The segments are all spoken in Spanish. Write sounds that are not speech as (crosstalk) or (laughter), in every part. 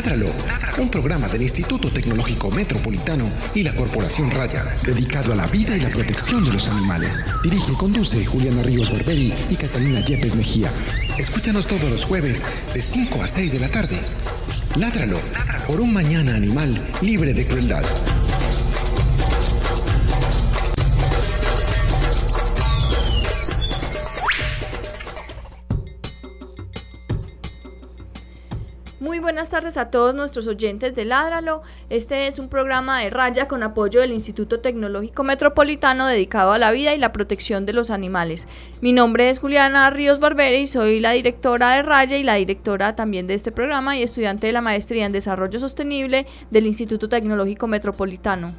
Ládralo, un programa del Instituto Tecnológico Metropolitano y la Corporación Raya, dedicado a la vida y la protección de los animales. Dirige y conduce Juliana Ríos Barberi y Catalina Yepes Mejía. Escúchanos todos los jueves de 5 a 6 de la tarde. Ládralo, por un mañana animal libre de crueldad. Buenas tardes a todos nuestros oyentes de Ládralo. Este es un programa de Raya con apoyo del Instituto Tecnológico Metropolitano dedicado a la vida y la protección de los animales. Mi nombre es Juliana Ríos Barbera y soy la directora de Raya y la directora también de este programa y estudiante de la maestría en Desarrollo Sostenible del Instituto Tecnológico Metropolitano.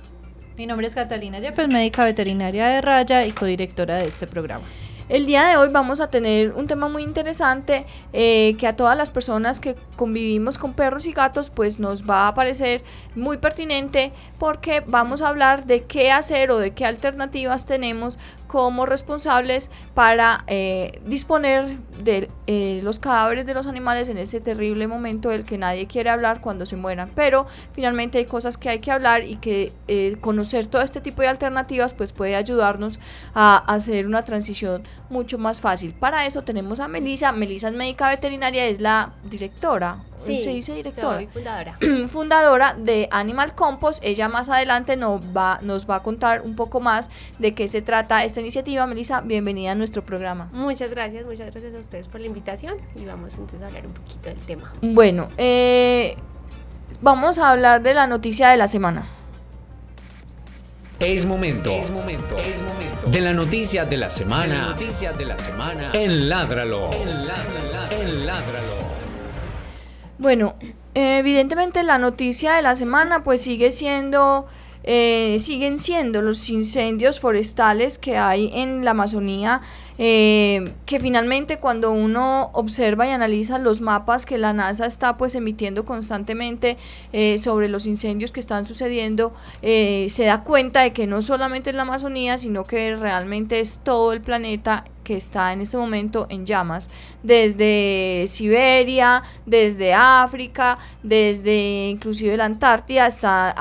Mi nombre es Catalina Yepes, médica veterinaria de Raya y codirectora de este programa. El día de hoy vamos a tener un tema muy interesante eh, que a todas las personas que convivimos con perros y gatos pues nos va a parecer muy pertinente porque vamos a hablar de qué hacer o de qué alternativas tenemos como responsables para eh, disponer de eh, los cadáveres de los animales en ese terrible momento del que nadie quiere hablar cuando se mueran. Pero finalmente hay cosas que hay que hablar y que eh, conocer todo este tipo de alternativas pues puede ayudarnos a hacer una transición mucho más fácil. Para eso tenemos a Melisa. Melisa es médica veterinaria, es la directora. Sí, se dice directora. Soy (clears throat) fundadora. fundadora de Animal Compost. Ella más adelante nos va, nos va a contar un poco más de qué se trata esta iniciativa. Melissa, bienvenida a nuestro programa. Muchas gracias, muchas gracias a ustedes por la invitación y vamos entonces a hablar un poquito del tema. Bueno, eh, vamos a hablar de la noticia de la semana. Es momento, es momento, es momento. de la noticia de la semana, noticia de la semana. En Ládralo, en Ládralo, en Ládralo. Bueno, evidentemente la noticia de la semana pues sigue siendo eh, siguen siendo los incendios forestales que hay en la Amazonía, eh, que finalmente cuando uno observa y analiza los mapas que la NASA está pues emitiendo constantemente eh, sobre los incendios que están sucediendo, se da cuenta de que no solamente es la Amazonía, sino que realmente es todo el planeta que está en este momento en llamas, desde Siberia, desde África, desde inclusive la Antártida, está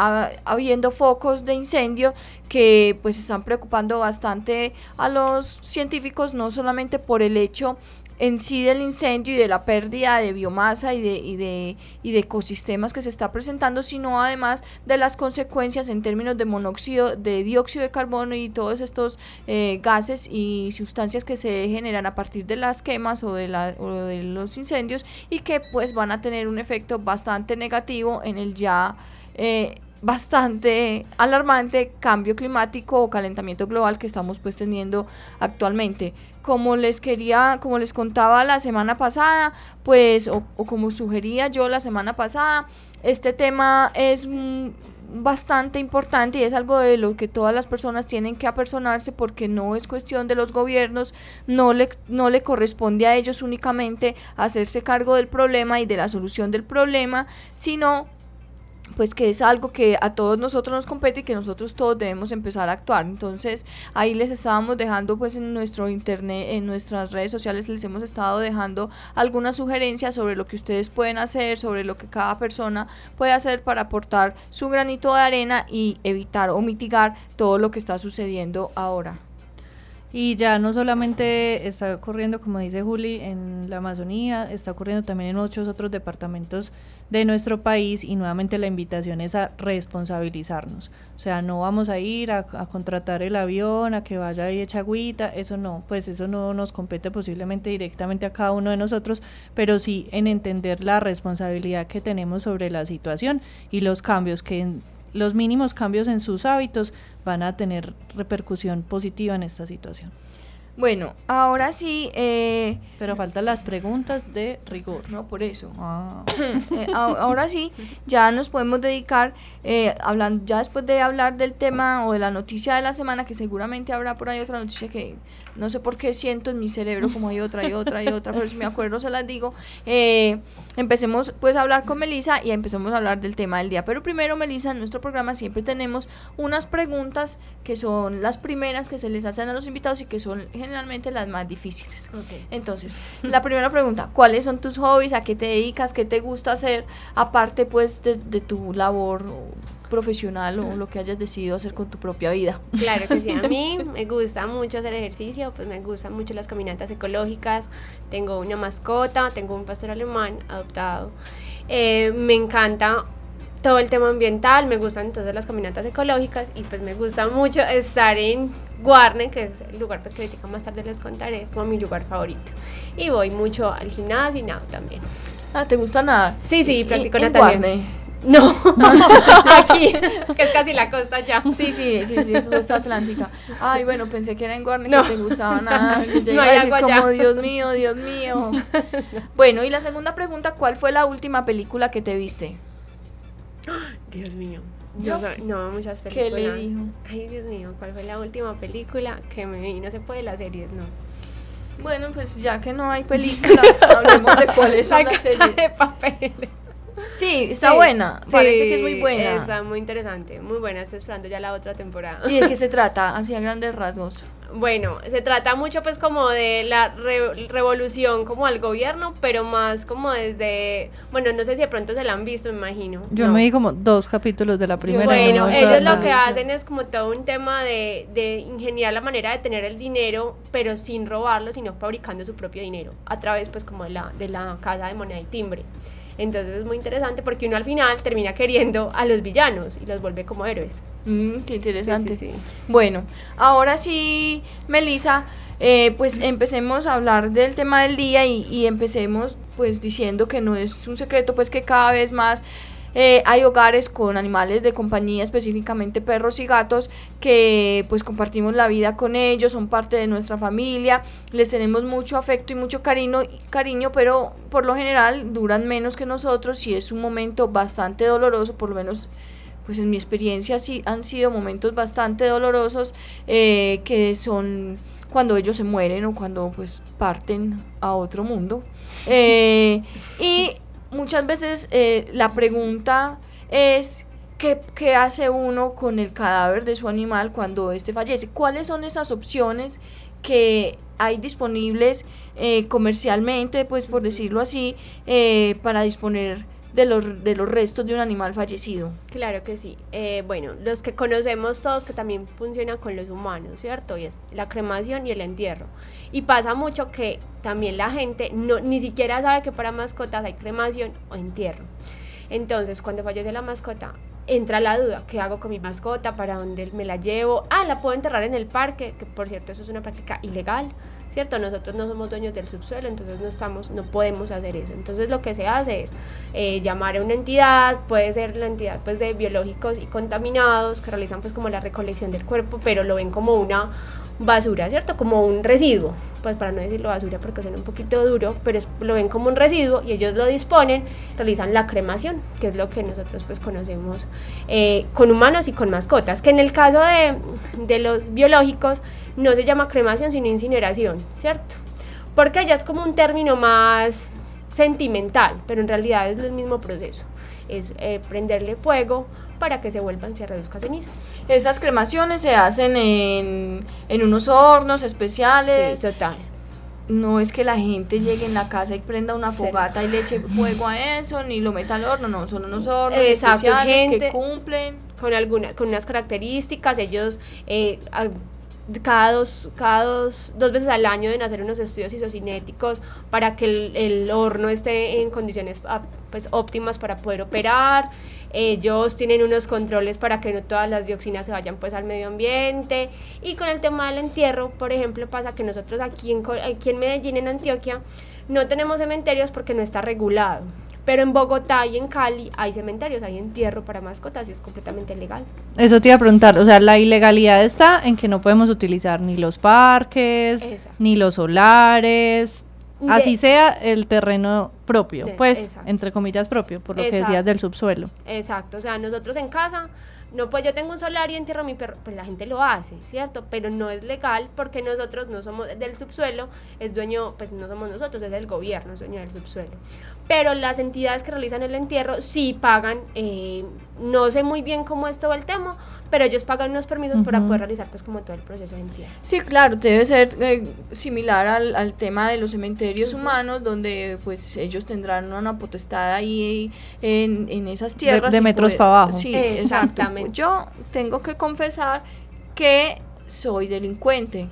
habiendo focos de incendio que pues están preocupando bastante a los científicos, no solamente por el hecho en sí del incendio y de la pérdida de biomasa y de, y de, y de ecosistemas que se está presentando, sino además de las consecuencias en términos de monóxido, de dióxido de carbono y todos estos eh, gases y sustancias que se generan a partir de las quemas o de, la, o de los incendios y que pues van a tener un efecto bastante negativo en el ya... Eh, bastante alarmante cambio climático o calentamiento global que estamos pues teniendo actualmente. Como les quería, como les contaba la semana pasada, pues, o, como sugería yo la semana pasada, este tema es bastante importante y es algo de lo que todas las personas tienen que apersonarse porque no es cuestión de los gobiernos, no le, no le corresponde a ellos únicamente hacerse cargo del problema y de la solución del problema, sino pues que es algo que a todos nosotros nos compete y que nosotros todos debemos empezar a actuar. Entonces ahí les estábamos dejando pues en nuestro internet, en nuestras redes sociales les hemos estado dejando algunas sugerencias sobre lo que ustedes pueden hacer, sobre lo que cada persona puede hacer para aportar su granito de arena y evitar o mitigar todo lo que está sucediendo ahora. Y ya no solamente está ocurriendo, como dice Juli, en la Amazonía, está ocurriendo también en muchos otros departamentos de nuestro país y nuevamente la invitación es a responsabilizarnos. O sea, no vamos a ir a, contratar el avión, a que vaya ahí hecha agüita, eso no, pues eso no nos compete posiblemente directamente a cada uno de nosotros, pero sí en entender la responsabilidad que tenemos sobre la situación y los cambios que los mínimos cambios en sus hábitos van a tener repercusión positiva en esta situación. Bueno, ahora sí. Eh, Pero faltan las preguntas de rigor. No, por eso. Ah. (coughs) Eh, ahora sí, ya nos podemos dedicar, eh, hablando, ya después de hablar del tema o de la noticia de la semana, que seguramente habrá por ahí otra noticia que no sé por qué siento en mi cerebro como hay otra y otra y (laughs) otra, pero si me acuerdo se las digo. Eh, empecemos pues a hablar con Melissa y empecemos a hablar del tema del día. Pero primero, Melissa, en nuestro programa siempre tenemos unas preguntas que son las primeras que se les hacen a los invitados y que son generalmente las más difíciles. Entonces, la primera pregunta, ¿cuáles son tus hobbies? ¿A qué te dedicas? ¿Qué te gusta hacer? Aparte, pues, de, de tu labor profesional o lo que hayas decidido hacer con tu propia vida. Claro que sí, a mí (laughs) me gusta mucho hacer ejercicio, pues me gustan mucho las caminatas ecológicas, tengo una mascota, tengo un pastor alemán adoptado, Eh, me encanta todo el tema ambiental, me gustan entonces las caminatas ecológicas y pues me gusta mucho estar en Guarne, que es el lugar pues, que ahorita más tarde les contaré, es como mi lugar favorito. Y voy mucho al gimnasio y nada también. Ah, ¿te gusta nadar? Sí, sí, practico natación. No, (laughs) aquí, que es casi la costa ya. Sí, sí, la costa atlántica. Ay, bueno, pensé que era en Guarne No. que te gustaba nada. Yo ya (laughs) No iba a hay decir agua como, allá. Dios mío, Dios mío. (laughs) Bueno, y la segunda pregunta, ¿cuál fue la última película que te viste? (gasps) Dios mío. ¿Yo? No, no, muchas ¿Qué películas. le dijo? Ay, Dios mío, ¿cuál fue la última película que me vi? No se puede las series, no. Bueno, pues ya que no hay película, hablemos de cuáles son las series. de papel. Sí, está Sí, buena. sí, Parece que es muy buena. Está muy interesante, muy buena. Estoy esperando ya la otra temporada. ¿Y de qué (laughs) se trata? Así a grandes rasgos. Bueno, se trata mucho pues como de la re- revolución como al gobierno, pero más como desde, bueno, no sé si de pronto se la han visto, me imagino. Yo No. me vi como dos capítulos de la primera. no Bueno, ellos lo que hacen es como todo un tema de, de ingeniar la manera de tener el dinero, pero sin robarlo, sino fabricando su propio dinero, a través pues como de la, de la casa de moneda y timbre. Entonces es muy interesante porque uno al final termina queriendo a los villanos y los vuelve como héroes. Mm, qué interesante. Sí, sí, sí. Bueno, ahora sí, Melissa, eh, pues empecemos a hablar del tema del día y, y empecemos pues diciendo que no es un secreto pues que cada vez más eh, hay hogares con animales de compañía, específicamente perros y gatos, que pues compartimos la vida con ellos, son parte de nuestra familia, les tenemos mucho afecto y mucho cariño, cariño, pero por lo general duran menos que nosotros y es un momento bastante doloroso, por lo menos pues en mi experiencia sí han sido momentos bastante dolorosos eh, que son cuando ellos se mueren o cuando pues parten a otro mundo. Eh, y muchas veces eh, la pregunta es ¿qué, qué hace uno con el cadáver de su animal cuando éste fallece? ¿Cuáles son esas opciones que hay disponibles eh, comercialmente, pues por decirlo así, eh, para disponer de los, de los restos de un animal fallecido? Claro que sí. Eh, bueno, los que conocemos todos que también funcionan con los humanos, ¿cierto? Y es la cremación y el entierro. Y pasa mucho que también la gente no, ni siquiera sabe que para mascotas hay cremación o entierro. Entonces, cuando fallece la mascota, entra la duda, ¿qué hago con mi mascota? ¿Para dónde me la llevo? Ah, la puedo enterrar en el parque, que por cierto eso es una práctica ilegal, ¿cierto? Nosotros no somos dueños del subsuelo, entonces no estamos, no podemos hacer eso. Entonces lo que se hace es eh, llamar a una entidad, puede ser la entidad pues de biológicos y contaminados que realizan pues como la recolección del cuerpo, pero lo ven como una basura, ¿cierto? Como un residuo, pues para no decirlo basura porque suena un poquito duro, pero es- lo ven como un residuo y ellos lo disponen, realizan la cremación, que es lo que nosotros pues conocemos eh, con humanos y con mascotas, que en el caso de, de los biológicos no se llama cremación sino incineración, ¿cierto? Porque ya es como un término más sentimental, pero en realidad es el mismo proceso, es eh, prenderle fuego para que se vuelvan, se reduzca a cenizas. Esas cremaciones se hacen en, en unos hornos especiales. Sí, total. No es que la gente llegue en la casa y prenda una Cero. fogata y le eche fuego a eso, ni lo meta al horno, no, son unos hornos Exacto, especiales gente- que cumplen. con alguna con unas características ellos eh, cada dos cada dos, dos veces al año deben hacer unos estudios isocinéticos para que el, el horno esté en condiciones ah, pues óptimas para poder operar ellos tienen unos controles para que no todas las dioxinas se vayan pues al medio ambiente. Y con el tema del entierro por ejemplo pasa que nosotros aquí en, aquí en Medellín en Antioquia no tenemos cementerios porque no está regulado. Pero en Bogotá y en Cali hay cementerios, hay entierro para mascotas y es completamente legal. Eso te iba a preguntar, o sea, la ilegalidad está en que no podemos utilizar ni los parques, ni los solares, De- así sea el terreno propio, De- pues, exacto. entre comillas propio, por lo que decías del subsuelo. Exacto, o sea, nosotros en casa, no, pues yo tengo un solar y entierro a mi perro, pues la gente lo hace, ¿cierto? Pero no es legal porque nosotros no somos del subsuelo, es dueño, pues no somos nosotros, es el gobierno, es dueño del subsuelo. Pero las entidades que realizan el entierro sí pagan, eh, no sé muy bien cómo es todo el tema, pero ellos pagan unos permisos para poder realizar pues como todo el proceso de entierro. Sí, claro, debe ser eh, similar al, al, tema de los cementerios humanos, donde pues ellos tendrán una potestad ahí en, en esas tierras. De, metros para abajo. Sí, exactamente. Yo tengo que confesar que soy delincuente.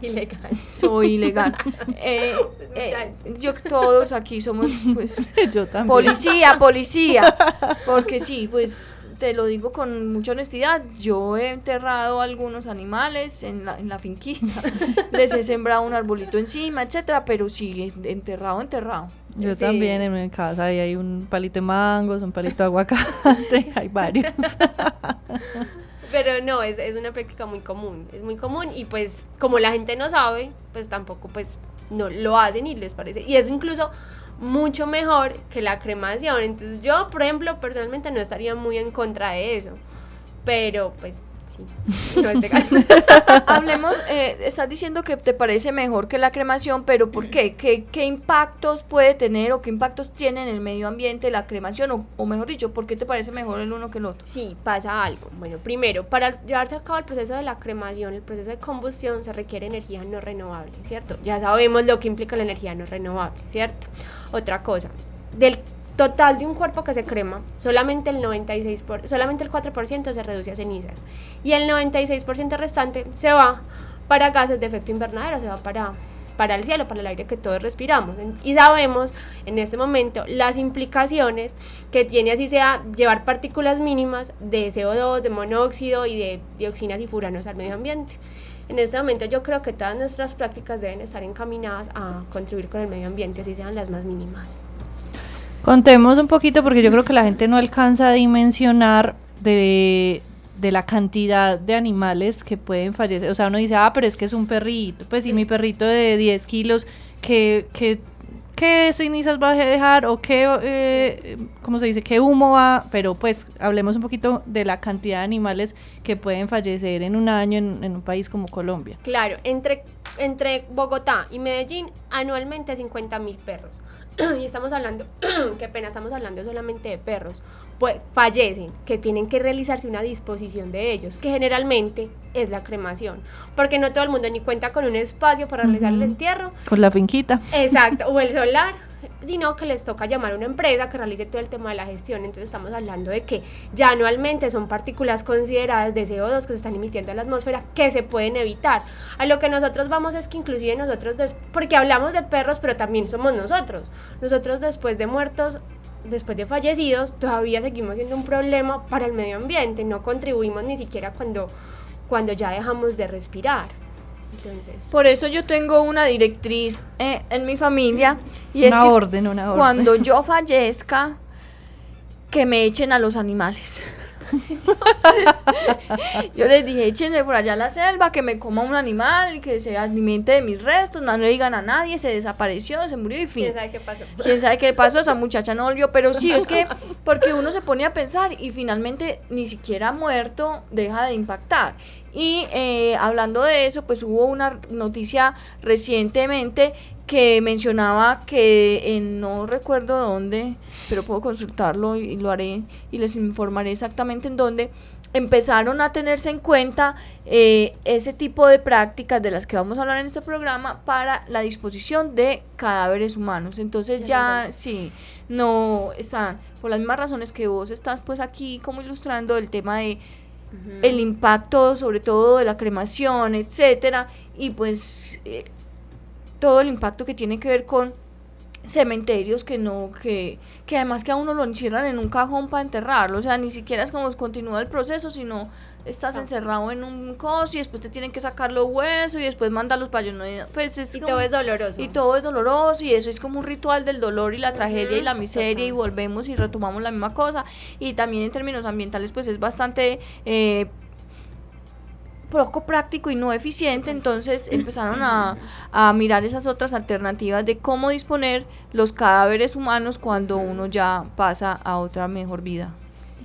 Ilegal. Soy ilegal. (laughs) Eh, eh, yo todos aquí somos pues (laughs) yo también. policía, policía. (laughs) Porque sí, pues te lo digo con mucha honestidad, yo he enterrado algunos animales en la, en la finquita, les he sembrado un arbolito encima, etcétera, pero sí, enterrado, enterrado. Yo también en mi casa ahí hay un palito de mangos, un palito de aguacate, hay varios. Pero no, es, es una práctica muy común, es muy común y pues como la gente no sabe, pues tampoco pues no lo hacen y les parece. Y eso incluso mucho mejor que la cremación. Entonces yo, por ejemplo, personalmente no estaría muy en contra de eso. Pero pues (laughs) (laughs) Hablemos, eh, estás diciendo que te parece mejor que la cremación, pero ¿por qué? ¿Qué, impactos puede tener o qué impactos tiene en el medio ambiente la cremación? O, mejor dicho, ¿por qué te parece mejor el uno que el otro? Sí, pasa algo. Bueno, primero, para llevarse a cabo el proceso de la cremación, el proceso de combustión, se requiere energía no renovable, ¿cierto? Ya sabemos lo que implica la energía no renovable, ¿cierto? Otra cosa, del total de un cuerpo que se crema, solamente el 96 solamente el 4% se reduce a cenizas y el 96% restante se va para gases de efecto invernadero, se va para para el cielo, para el aire que todos respiramos. Y sabemos en este momento las implicaciones que tiene así sea llevar partículas mínimas de CO2, de monóxido y de dioxinas y furanos al medio ambiente. En este momento yo creo que todas nuestras prácticas deben estar encaminadas a contribuir con el medio ambiente, así sean las más mínimas. Contemos un poquito porque yo creo que la gente no alcanza a dimensionar de, la cantidad de animales que pueden fallecer. O sea, uno dice, ah, pero es que es un perrito. Pues sí, mi perrito de 10 kilos, que, que, ¿qué cenizas va a dejar? ¿O qué, eh, cómo se dice, qué humo va? Pero pues hablemos un poquito de la cantidad de animales que pueden fallecer en un año en, en un país como Colombia. Claro, entre, entre Bogotá y Medellín, anualmente 50 mil perros. (clears throat) y estamos hablando, (clears throat) que pena estamos hablando solamente de perros, pues fallecen, que tienen que realizarse una disposición de ellos, que generalmente es la cremación, porque no todo el mundo ni cuenta con un espacio para realizar el entierro. Con la finquita. Exacto, o el solar, sino que les toca llamar a una empresa que realice todo el tema de la gestión. Entonces estamos hablando de que ya anualmente son partículas consideradas de CO2 que se están emitiendo a la atmósfera que se pueden evitar. A lo que nosotros vamos es que inclusive nosotros, porque hablamos de perros, pero también somos nosotros. Nosotros después de muertos después de fallecidos, todavía seguimos siendo un problema para el medio ambiente, no contribuimos ni siquiera cuando, cuando ya dejamos de respirar. Por eso yo tengo una directriz eh, en mi familia y una es que una orden. cuando yo fallezca, que me echen a los animales. Yo les dije, échenme por allá a la selva, que me coma un animal, que se alimente de mis restos, no le digan a nadie, se desapareció, se murió y fin. ¿Quién sabe qué pasó? ¿Quién sabe qué pasó? Esa (laughs) muchacha no volvió, pero sí, es que porque uno se pone a pensar y finalmente ni siquiera muerto deja de impactar. Y eh, hablando de eso, pues hubo una noticia recientemente que mencionaba que en, no recuerdo dónde, pero puedo consultarlo y lo haré y les informaré exactamente en dónde, empezaron a tenerse en cuenta eh, ese tipo de prácticas de las que vamos a hablar en este programa para la disposición de cadáveres humanos. Entonces ya, sí, no están, por las mismas razones que vos estás pues aquí como ilustrando el tema de el impacto sobre todo de la cremación, etcétera, y pues eh, todo el impacto que tiene que ver con cementerios que no, que, que además que a uno lo encierran en un cajón para enterrarlo, o sea, ni siquiera es como continúa el proceso, sino estás encerrado en un coso y después te tienen que sacar los huesos y después mandarlos para no pues es y todo es doloroso. y todo es doloroso y eso es como un ritual del dolor y la tragedia y la miseria y volvemos y retomamos la misma cosa. Y también en términos ambientales pues es bastante eh, poco práctico y no eficiente, entonces empezaron a, a, mirar esas otras alternativas de cómo disponer los cadáveres humanos cuando uno ya pasa a otra mejor vida.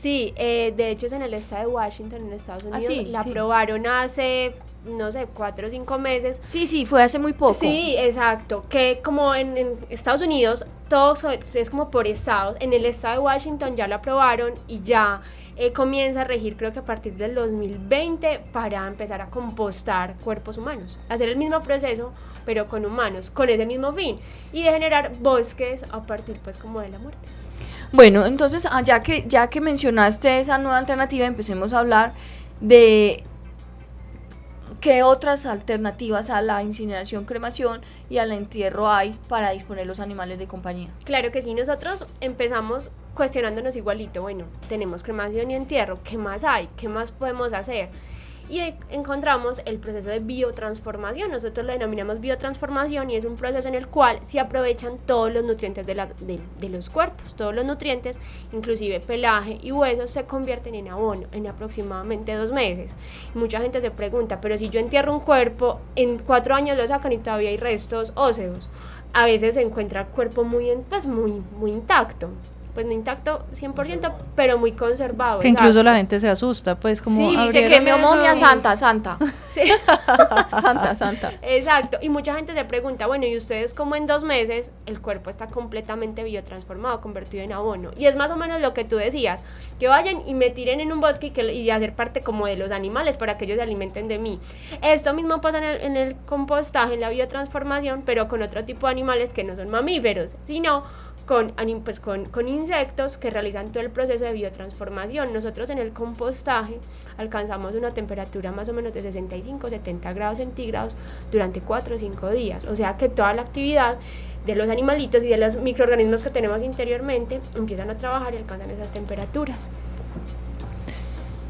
Sí, eh, de hecho es en el estado de Washington, en Estados ah, Unidos, la aprobaron hace, no sé, cuatro o cinco meses. Sí, sí, fue hace muy poco. Sí, exacto, que como en, en Estados Unidos todo es como por estados, en el estado de Washington ya lo aprobaron y ya eh, comienza a regir creo que a partir del 2020 para empezar a compostar cuerpos humanos, hacer el mismo proceso pero con humanos, con ese mismo fin y de generar bosques a partir pues como de la muerte. Bueno, entonces ah, ya que, ya que mencionaste esa nueva alternativa, empecemos a hablar de qué otras alternativas a la incineración, cremación y al entierro hay para disponer los animales de compañía. Claro que sí, nosotros empezamos cuestionándonos igualito, bueno, tenemos cremación y entierro, ¿qué más hay? ¿Qué más podemos hacer? Y encontramos el proceso de biotransformación. Nosotros lo denominamos biotransformación y es un proceso en el cual se aprovechan todos los nutrientes de, de, los cuerpos, todos los nutrientes, inclusive pelaje y huesos, se convierten en abono en aproximadamente dos meses. mucha gente se pregunta, pero si yo entierro un cuerpo, en cuatro años lo sacan y todavía hay restos óseos. A veces se encuentra el cuerpo muy, pues muy, muy intacto pues no intacto 100%, pero muy conservado. Que incluso la gente se asusta, pues como... Sí, dice que mi momia santa, santa. (laughs) Sí. (laughs) santa, santa. Exacto, y mucha gente se pregunta, bueno, ¿y ustedes cómo en dos meses el cuerpo está completamente biotransformado, convertido en abono? Y es más o menos lo que tú decías, que vayan y me tiren en un bosque y, que, y hacer parte como de los animales para que ellos se alimenten de mí. Esto mismo pasa en el, en el compostaje, en la biotransformación, pero con otro tipo de animales que no son mamíferos, sino con, pues con, con, insectos que realizan todo el proceso de biotransformación. Nosotros en el compostaje alcanzamos una temperatura más o menos de 65-70 grados centígrados durante 4 o 5 días. O sea que toda la actividad de los animalitos y de los microorganismos que tenemos interiormente empiezan a trabajar y alcanzan esas temperaturas.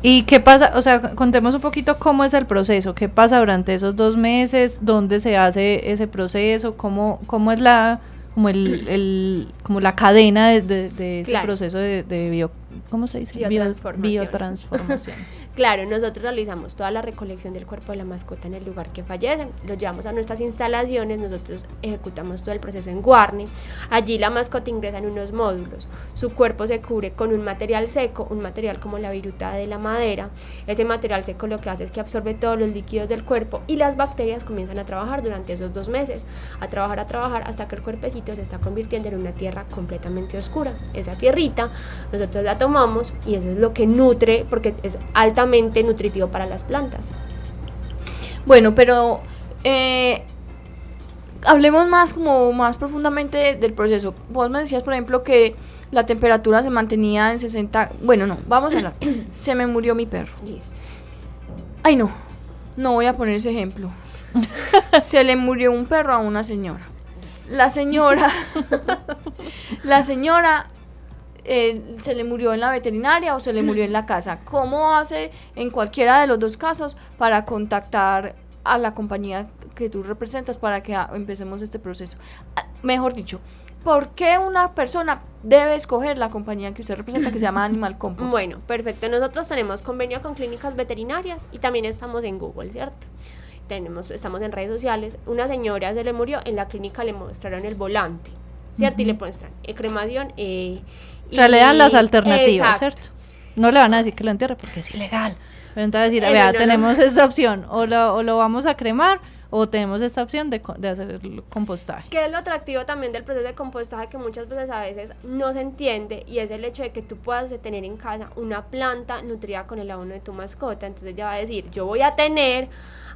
¿Y qué pasa? O sea, contemos un poquito cómo es el proceso, qué pasa durante esos dos meses, dónde se hace ese proceso, cómo, cómo es la como el, el como la cadena de, de, ese proceso de, de, bio, ¿cómo se dice? Biotransformación. Biotransformación. (laughs) Claro, nosotros realizamos toda la recolección del cuerpo de la mascota en el lugar que fallece, lo llevamos a nuestras instalaciones, nosotros ejecutamos todo el proceso en Guarne. Allí la mascota ingresa en unos módulos, su cuerpo se cubre con un material seco, un material como la viruta de la madera. Ese material seco lo que hace es que absorbe todos los líquidos del cuerpo y las bacterias comienzan a trabajar durante esos dos meses, a trabajar, a trabajar, hasta que el cuerpecito se está convirtiendo en una tierra completamente oscura. Esa tierrita nosotros la tomamos y eso es lo que nutre, porque es alta nutritivo para las plantas. Bueno, pero eh, hablemos más como más profundamente del proceso. Vos me decías, por ejemplo, que la temperatura se mantenía en 60. Bueno, no, vamos a hablar. (clears throat) se me murió mi perro. Ay, no. No voy a poner ese ejemplo. (laughs) se le murió un perro a una señora. La señora. (laughs) la señora eh, se le murió en la veterinaria o se le murió en la casa. ¿Cómo hace en cualquiera de los dos casos para contactar a la compañía que tú representas para que empecemos este proceso? Ah, mejor dicho, ¿por qué una persona debe escoger la compañía que usted representa que se llama Animal Compost? (laughs) Bueno, perfecto. Nosotros tenemos convenio con clínicas veterinarias y también estamos en Google, ¿cierto? Tenemos, estamos en redes sociales. Una señora se le murió, en la clínica le mostraron el volante, ¿cierto? Y le muestran eh, cremación, eh, o sea, le dan las alternativas, ¿cierto? No le van a decir que lo entierre porque es ilegal. Pero entonces decir, vea, tenemos esta opción, o lo, o lo vamos a cremar, o tenemos esta opción de, de, hacer el compostaje. Que es lo atractivo también del proceso de compostaje que muchas veces a veces no se entiende y es el hecho de que tú puedas tener en casa una planta nutrida con el abono de tu mascota. Entonces ya va a decir, yo voy a tener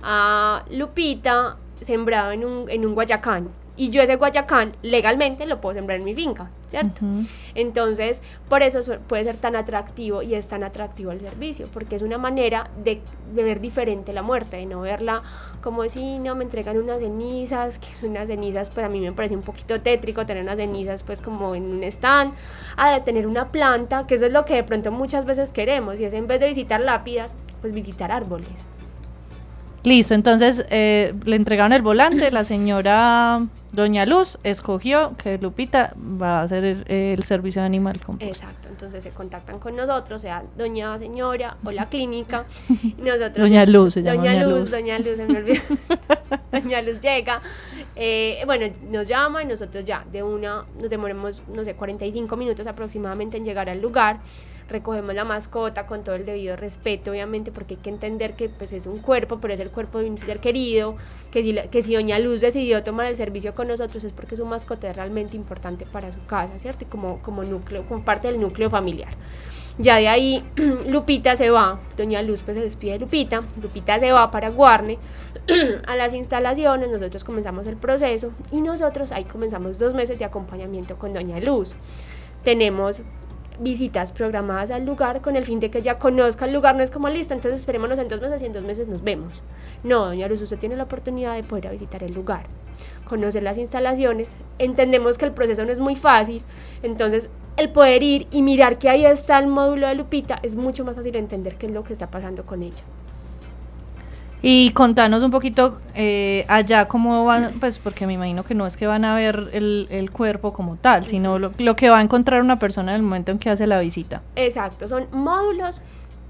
a Lupita sembrado en un, en un guayacán y yo ese guayacán legalmente lo puedo sembrar en mi finca, ¿cierto? Entonces, por eso puede ser tan atractivo y es tan atractivo el servicio, porque es una manera de, ver diferente la muerte, de no verla como si no me entregan unas cenizas, que son (laughs) unas cenizas, pues a mí me parece un poquito tétrico tener unas cenizas pues como en un stand, a de tener una planta, que eso es lo que de pronto muchas veces queremos, y es en vez de visitar lápidas, pues visitar árboles. Listo, entonces eh, le entregaron el volante, la señora Doña Luz escogió que Lupita va a hacer el, servicio de animal compost. Exacto, entonces se contactan con nosotros, sea Doña Señora o la clínica. (laughs) nosotros, Doña Luz, se llama Doña, Luz, Doña Luz, se me olvidó. (laughs) Doña Luz llega, eh, bueno, nos llama y nosotros ya de una, nos demoremos, no sé, 45 minutos aproximadamente en llegar al lugar recogemos la mascota con todo el debido respeto, obviamente, porque hay que entender que pues, es un cuerpo, pero es el cuerpo de un ser querido, que si, que si Doña Luz decidió tomar el servicio con nosotros es porque su mascota es realmente importante para su casa, ¿cierto? Como, como núcleo, como parte del núcleo familiar. Ya de ahí (clears throat) Lupita se va, doña Luz pues se despide de Lupita, Lupita se va para Guarne (clears throat) a las instalaciones, nosotros comenzamos el proceso y nosotros ahí comenzamos dos meses de acompañamiento con doña Luz. Tenemos visitas programadas al lugar con el fin de que ella conozca el lugar, no es como listo, entonces esperémonos en dos meses y en dos meses nos vemos. No, doña Luz, usted tiene la oportunidad de poder visitar el lugar, conocer las instalaciones, entendemos que el proceso no es muy fácil, entonces el poder ir y mirar que ahí está el módulo de Lupita es mucho más fácil entender qué es lo que está pasando con ella. Y contanos un poquito eh, allá cómo van, pues porque me imagino que no es que van a ver el, el cuerpo como tal, sino lo, lo, que va a encontrar una persona en el momento en que hace la visita. Exacto, son módulos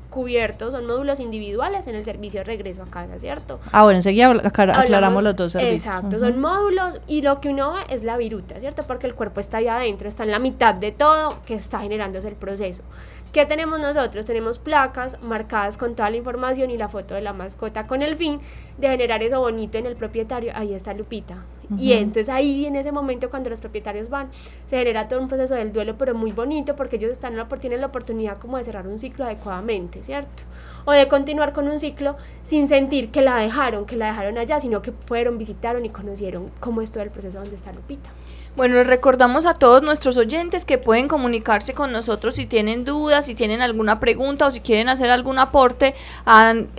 cubiertos, son módulos individuales en el servicio de regreso a casa, ¿cierto? Ah, bueno, enseguida aclaramos Hablamos, los dos servicios. Exacto, uh -huh. son módulos y lo que uno ve es la viruta, ¿cierto? Porque el cuerpo está ahí adentro, está en la mitad de todo que está generándose el proceso. ¿Qué tenemos nosotros? Tenemos placas marcadas con toda la información y la foto de la mascota con el fin de generar eso bonito en el propietario. Ahí está Lupita. Uh -huh. Y entonces ahí en ese momento cuando los propietarios van, se genera todo un proceso del duelo, pero muy bonito porque ellos están la, tienen la oportunidad como de cerrar un ciclo adecuadamente, ¿cierto? O de continuar con un ciclo sin sentir que la dejaron, que la dejaron allá, sino que fueron, visitaron y conocieron cómo es todo el proceso donde está Lupita. Bueno, les recordamos a todos nuestros oyentes que pueden comunicarse con nosotros si tienen dudas, si tienen alguna pregunta o si quieren hacer algún aporte al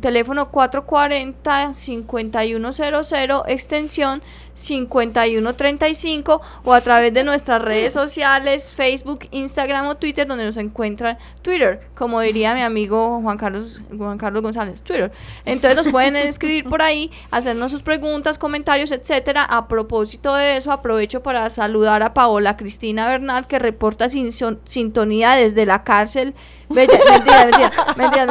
teléfono 440-5100, extensión 5135 o a través de nuestras redes sociales, Facebook, Instagram o Twitter, donde nos encuentran Twitter, como diría mi amigo Juan Carlos, Juan Carlos González, Twitter. Entonces nos pueden escribir por ahí, hacernos sus preguntas, comentarios, etcétera. A propósito de eso, aprovecho para saludar a Paola Cristina Bernal, que reporta sin sintonía desde la cárcel. Mentira, mentira, mentira,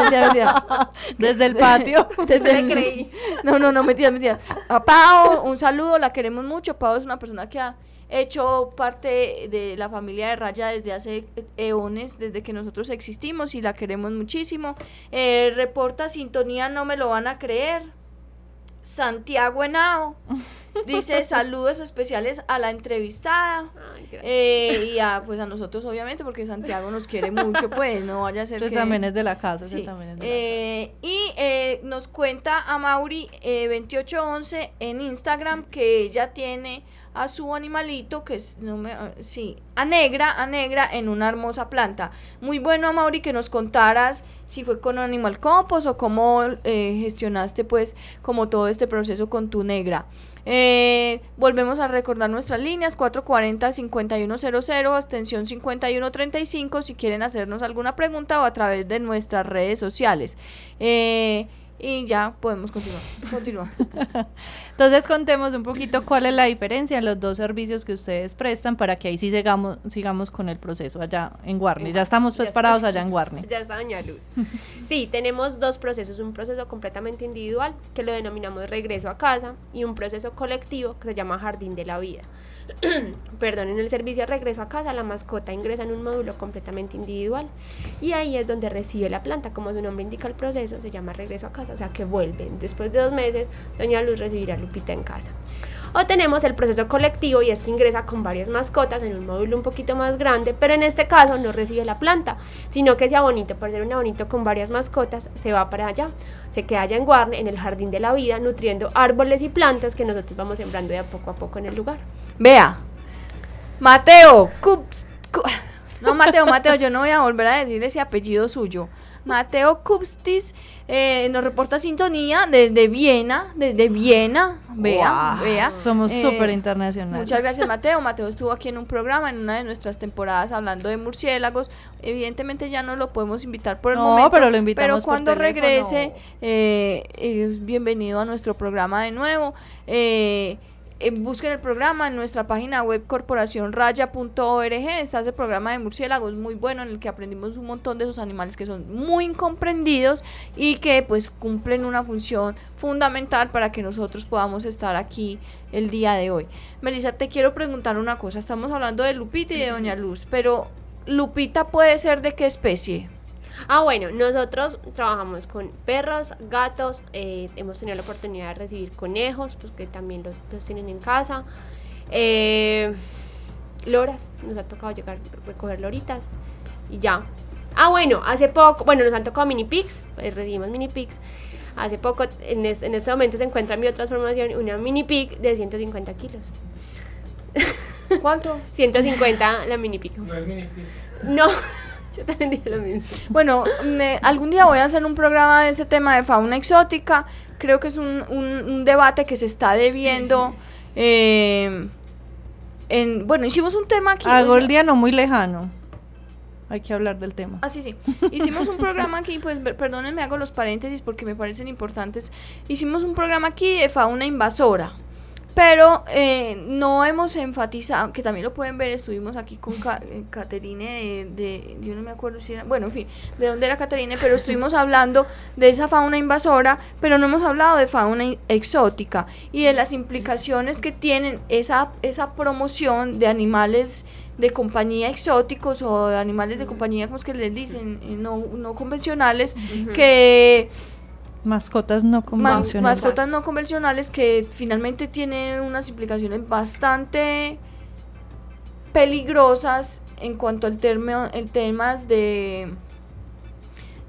mentira, patio. (laughs) Desde (laughs) creí. No, no, no, mentira, mentira. A Pao, un saludo, la queremos mucho. Pau es una persona que ha hecho parte de la familia de Raya desde hace eones, desde que nosotros existimos y la queremos muchísimo. Eh, reporta sintonía, no me lo van a creer. Santiago Henao (laughs) dice saludos especiales a la entrevistada Ay, eh, y a, pues a nosotros obviamente porque Santiago nos quiere mucho pues no vaya a ser Usted que también es de la casa Sí. también es de Eh, y eh, nos cuenta a Mauri eh, 2811 en Instagram que ella tiene a su animalito que es no me, sí a negra a negra en una hermosa planta. Muy bueno a Mauri que nos contaras si fue con Animal Compost o cómo eh, gestionaste pues como todo este proceso con tu negra eh, volvemos a recordar nuestras líneas 440-5100, extensión 5135 si quieren hacernos alguna pregunta o a través de nuestras redes sociales. Eh, y ya podemos continuar. Continúa. (laughs) Entonces contemos un poquito cuál es la diferencia en los dos servicios que ustedes prestan para que ahí sí sigamos, sigamos con el proceso allá en Guarne. Ya estamos pues Ya parados está. allá en Guarne. (laughs) Ya está Doña Luz. (laughs) Sí, tenemos dos procesos, un proceso completamente individual que lo denominamos regreso a casa y un proceso colectivo que se llama jardín de la vida. (clears throat) Perdón, en el servicio de regreso a casa la mascota ingresa en un módulo completamente individual y ahí es donde recibe la planta, como su nombre indica el proceso, se llama regreso a casa, o sea que vuelven. Después de dos meses, Doña Luz recibirá a Lupita en casa. O tenemos el proceso colectivo y es que ingresa con varias mascotas en un módulo un poquito más grande, pero en este caso no recibe la planta, sino que sea bonito, por ser un bonito con varias mascotas, se va para allá, se queda allá en Guarne, en el jardín de la vida, nutriendo árboles y plantas que nosotros vamos sembrando de a poco a poco en el lugar. Vea, Mateo, Cups, Cu- no Mateo, Mateo, yo no voy a volver a decir ese apellido suyo. Mateo Kupstis eh, nos reporta sintonía desde Viena, desde Viena, vea, vea. Somos Eh, súper internacionales. Muchas gracias Mateo. Mateo estuvo aquí en un programa en una de nuestras temporadas hablando de murciélagos. Evidentemente ya no lo podemos invitar por el No, momento. pero lo invitamos Pero cuando regrese eh, bienvenido a nuestro programa de nuevo. Eh, busquen el programa en nuestra página web corporacionraya.org. Está ese programa de murciélagos muy bueno en el que aprendimos un montón de esos animales que son muy incomprendidos y que pues cumplen una función fundamental para que nosotros podamos estar aquí el día de hoy. Melissa, te quiero preguntar una cosa. Estamos hablando de Lupita y de Doña Luz, pero Lupita puede ser de qué especie? Ah, bueno, nosotros trabajamos con perros, gatos, eh, hemos tenido la oportunidad de recibir conejos, pues que también los, los tienen en casa. Eh, loras, nos ha tocado llegar recoger loritas y ya. Ah, bueno, hace poco, bueno, nos han tocado mini pigs, pues recibimos mini pigs. Hace poco, en, es- en este momento se encuentra en biotransformación una mini pig de 150 kilos. ¿Cuánto? (laughs) 150 la mini pig. No es mini pig. No, (laughs) yo también dije lo mismo. Bueno, me- algún día voy a hacer un programa de ese tema de fauna exótica. Creo que es un, un- un debate que se está debiendo. eh, en, bueno, hicimos un tema aquí. o Hago sea- el día no muy lejano. Hay que hablar del tema. Ah, sí, sí. Hicimos un programa aquí, pues per- perdónenme, hago los paréntesis porque me parecen importantes. Hicimos un programa aquí de fauna invasora. Pero eh, no hemos enfatizado, que también lo pueden ver, estuvimos aquí con Ca- eh, Caterine de, de- yo no me acuerdo si era, bueno, en fin, de dónde era Caterine, pero estuvimos hablando de esa fauna invasora, pero no hemos hablado de fauna exótica y de las implicaciones que tienen esa, esa promoción de animales de compañía exóticos o de animales de compañía, como es que les dicen, Eh, no, no convencionales, que Mascotas no Ma- convencionales. mascotas no convencionales que finalmente tienen unas implicaciones bastante peligrosas en cuanto al termo, el temas de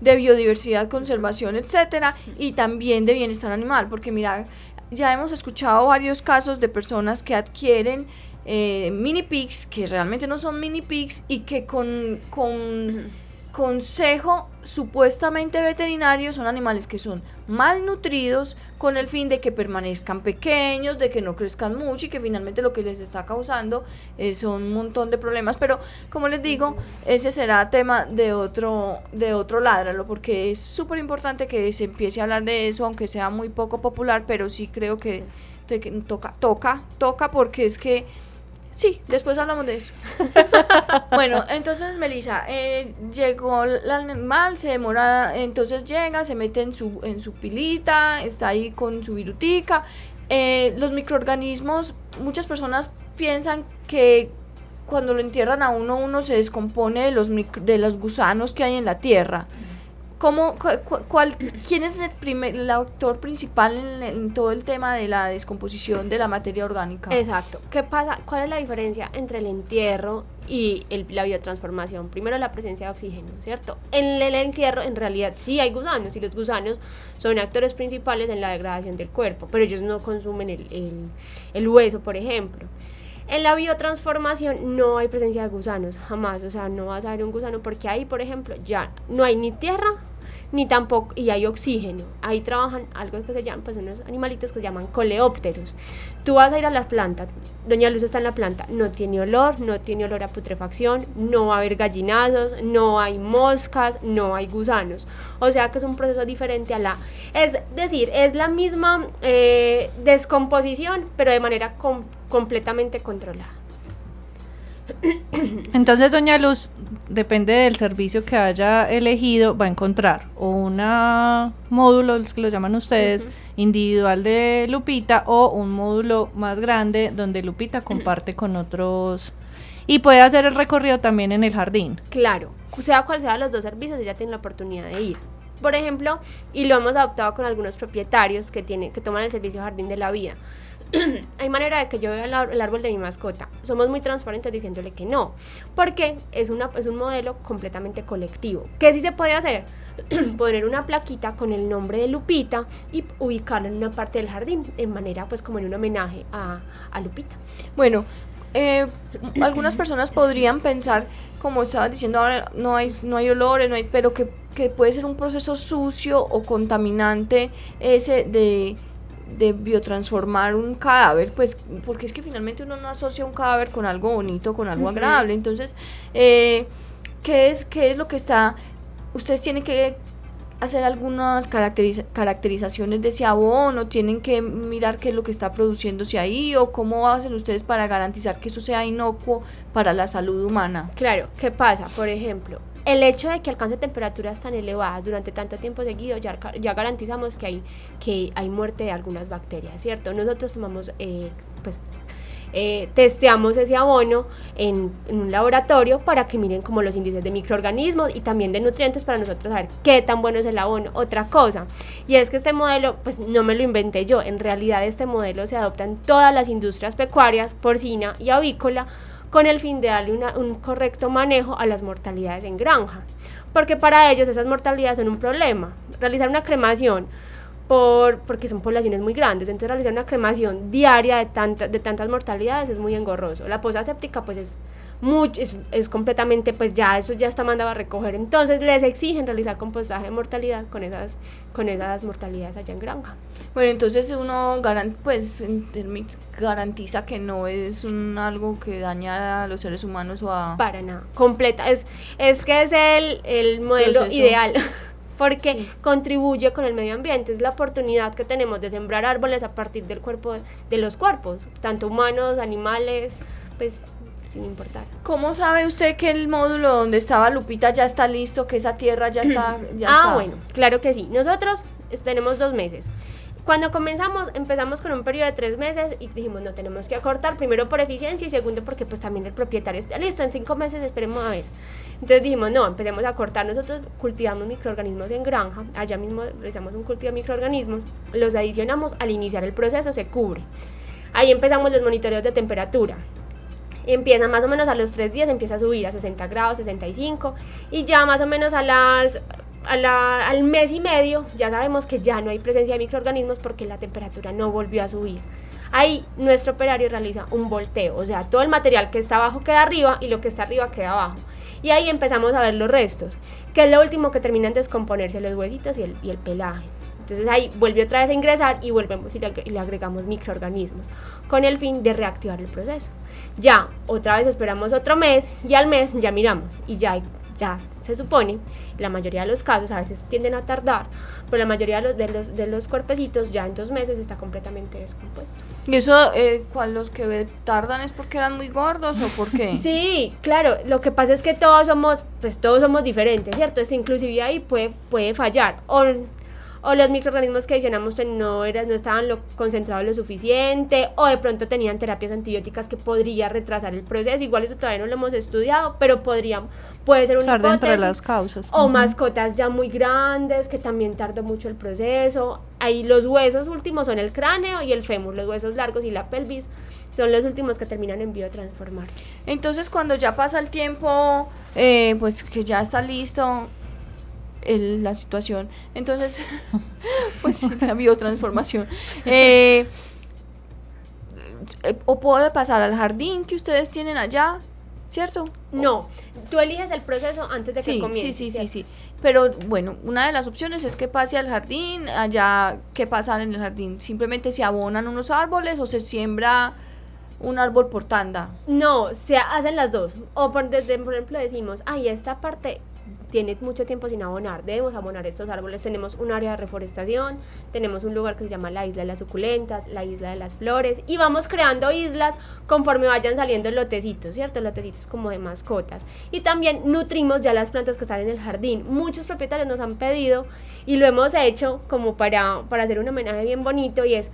de biodiversidad, conservación, etcétera, y también de bienestar animal, porque mira, ya hemos escuchado varios casos de personas que adquieren eh, mini pigs que realmente no son mini pigs y que con, con consejo supuestamente veterinario son animales que son malnutridos con el fin de que permanezcan pequeños, de que no crezcan mucho y que finalmente lo que les está causando eh, son un montón de problemas. Pero como les digo, ese será tema de otro, de otro ládralo, porque es súper importante que se empiece a hablar de eso, aunque sea muy poco popular, pero sí creo que, toca, toca, toca, porque es que Sí, después hablamos de eso. (laughs) bueno, entonces Melissa, eh, llegó el animal, se demora, entonces llega, se mete en su, en su pilita, está ahí con su virutica. Eh, los microorganismos, muchas personas piensan que cuando lo entierran a uno, uno se descompone de los, micro- de los gusanos que hay en la tierra. ¿Cómo, cu- cu- cuál, ¿Quién es el, primer, el autor principal en, en todo el tema de la descomposición de la materia orgánica? Exacto. ¿Qué pasa? ¿Cuál es la diferencia entre el entierro y el- la biotransformación? Primero la presencia de oxígeno, ¿cierto? En el entierro en realidad sí hay gusanos y los gusanos son actores principales en la degradación del cuerpo, pero ellos no consumen el, el- el hueso, por ejemplo. En la biotransformación no hay presencia de gusanos, jamás, o sea, no vas a ver un gusano porque ahí, por ejemplo, ya no hay ni tierra ni tampoco, y hay oxígeno. Ahí trabajan algo que se llaman, pues unos animalitos que se llaman coleópteros. Tú vas a ir a las plantas, Doña Luz está en la planta, no tiene olor, no tiene olor a putrefacción, no va a haber gallinazos, no hay moscas, no hay gusanos. O sea que es un proceso diferente a la... Es decir, es la misma eh, descomposición, pero de manera com- completamente controlada. Entonces, doña Luz, depende del servicio que haya elegido, va a encontrar o una módulo, los que lo llaman ustedes, individual de Lupita o un módulo más grande donde Lupita comparte (clears throat) con otros y puede hacer el recorrido también en el jardín. Claro, sea cual sea los dos servicios, ella tiene la oportunidad de ir. Por ejemplo, y lo hemos adoptado con algunos propietarios que, tienen, que toman el servicio Jardín de la Vida. (clears throat) Hay manera de que yo vea el, árbol de mi mascota. Somos muy transparentes diciéndole que no, porque es, una, es un modelo completamente colectivo. ¿Qué sí se puede hacer? (clears throat) Poner una plaquita con el nombre de Lupita y ubicarla en una parte del jardín, en manera pues como en un homenaje a, a Lupita. Bueno, eh, algunas personas podrían pensar, como estabas diciendo ahora, no hay, no hay olores, no hay, pero que, que puede ser un proceso sucio o contaminante ese de, de biotransformar un cadáver, pues porque es que finalmente uno no asocia un cadáver con algo bonito, con algo agradable. Entonces, eh, ¿qué, es, ¿qué es lo que está? Ustedes tienen que hacer algunas caracteriza- caracterizaciones de ese abono, tienen que mirar qué es lo que está produciéndose ahí o cómo hacen ustedes para garantizar que eso sea inocuo para la salud humana. Claro, ¿qué pasa? Por ejemplo, el hecho de que alcance temperaturas tan elevadas durante tanto tiempo seguido, ya, ya garantizamos que hay, que hay muerte de algunas bacterias, ¿cierto? Nosotros tomamos, eh, pues, eh, testeamos ese abono en, en un laboratorio para que miren como los índices de microorganismos y también de nutrientes para nosotros saber qué tan bueno es el abono. Otra cosa, y es que este modelo, pues no me lo inventé yo, en realidad este modelo se adopta en todas las industrias pecuarias, porcina y avícola, con el fin de darle un correcto manejo a las mortalidades en granja. porque para ellos esas mortalidades son un problema. Realizar una cremación por, porque son poblaciones muy grandes, entonces realizar una cremación diaria de, tanta, de tantas mortalidades es muy engorroso. La posa séptica pues es, muy, es, es, completamente, pues ya eso ya está mandado a recoger, entonces les exigen realizar compostaje de mortalidad con esas, con esas mortalidades allá en granja. Bueno, entonces uno garan, pues, garantiza que no es un algo que daña a los seres humanos o a... Para nada, completa, es, es que es el, el modelo Proceso. ideal. Porque sí. contribuye con el medio ambiente. Es la oportunidad que tenemos de sembrar árboles a partir del cuerpo de los cuerpos, tanto humanos, animales, pues sin importar. ¿Cómo sabe usted que el módulo donde estaba Lupita ya está listo, que esa tierra ya está? (clears throat) Ya ah, está? bueno, claro que sí. Nosotros tenemos dos meses. Cuando comenzamos, empezamos con un periodo de tres meses y dijimos, no, tenemos que acortar, primero por eficiencia y segundo porque pues también el propietario está listo, en cinco meses esperemos a ver. Entonces dijimos, no, empecemos a cortar, nosotros cultivamos microorganismos en granja, allá mismo realizamos un cultivo de microorganismos, los adicionamos, al iniciar el proceso se cubre. Ahí empezamos los monitoreos de temperatura, empieza más o menos a los tres días, empieza a subir a 60 grados, 65 y ya más o menos a las a la, al mes y medio ya sabemos que ya no hay presencia de microorganismos porque la temperatura no volvió a subir. Ahí nuestro operario realiza un volteo, o sea, todo el material que está abajo queda arriba y lo que está arriba queda abajo. Y ahí empezamos a ver los restos, que es lo último que terminan de descomponerse los huesitos y el, y el pelaje. Entonces ahí vuelve otra vez a ingresar y volvemos y le, y le, agregamos microorganismos con el fin de reactivar el proceso. Ya, otra vez esperamos otro mes y al mes ya miramos y ya, ya se supone, la mayoría de los casos a veces tienden a tardar, pero la mayoría de los, de los, de los cuerpecitos ya en dos meses está completamente descompuesto. ¿Y eso, eh, cuál, los que tardan es porque eran muy gordos o por qué? (laughs) Sí, claro, lo que pasa es que todos somos, pues todos somos diferentes, ¿cierto? Este, inclusive ahí puede, puede fallar. O o los microorganismos que adicionamos pues, no, era, no estaban lo, concentrados lo suficiente, o de pronto tenían terapias antibióticas que podría retrasar el proceso. Igual eso todavía no lo hemos estudiado, pero podría, puede ser una hipótesis. de las causas. O uh -huh. mascotas ya muy grandes, que también tardó mucho el proceso. Ahí los huesos últimos son el cráneo y el fémur, los huesos largos y la pelvis son los últimos que terminan en biotransformarse. Entonces, cuando ya pasa el tiempo, eh, pues que ya está listo, el, la situación. Entonces, (laughs) (laughs) pues sí, la biotransformación. Eh, o puede pasar al jardín que ustedes tienen allá, ¿cierto? No, tú eliges el proceso antes de sí, que comience. Sí, sí, sí, sí. Pero bueno, una de las opciones es que pase al jardín, allá, ¿qué pasa en el jardín? Simplemente se abonan unos árboles o se siembra un árbol por tanda. No, se hacen las dos. O por, desde, por ejemplo decimos, ay, esta parte tiene mucho tiempo sin abonar, debemos abonar estos árboles. Tenemos un área de reforestación, tenemos un lugar que se llama la isla de las suculentas, la isla de las flores, y vamos creando islas conforme vayan saliendo lotecitos, ¿cierto? Lotecitos como de mascotas. Y también nutrimos ya las plantas que están en el jardín. Muchos propietarios nos han pedido y lo hemos hecho como para, para hacer un homenaje bien bonito y es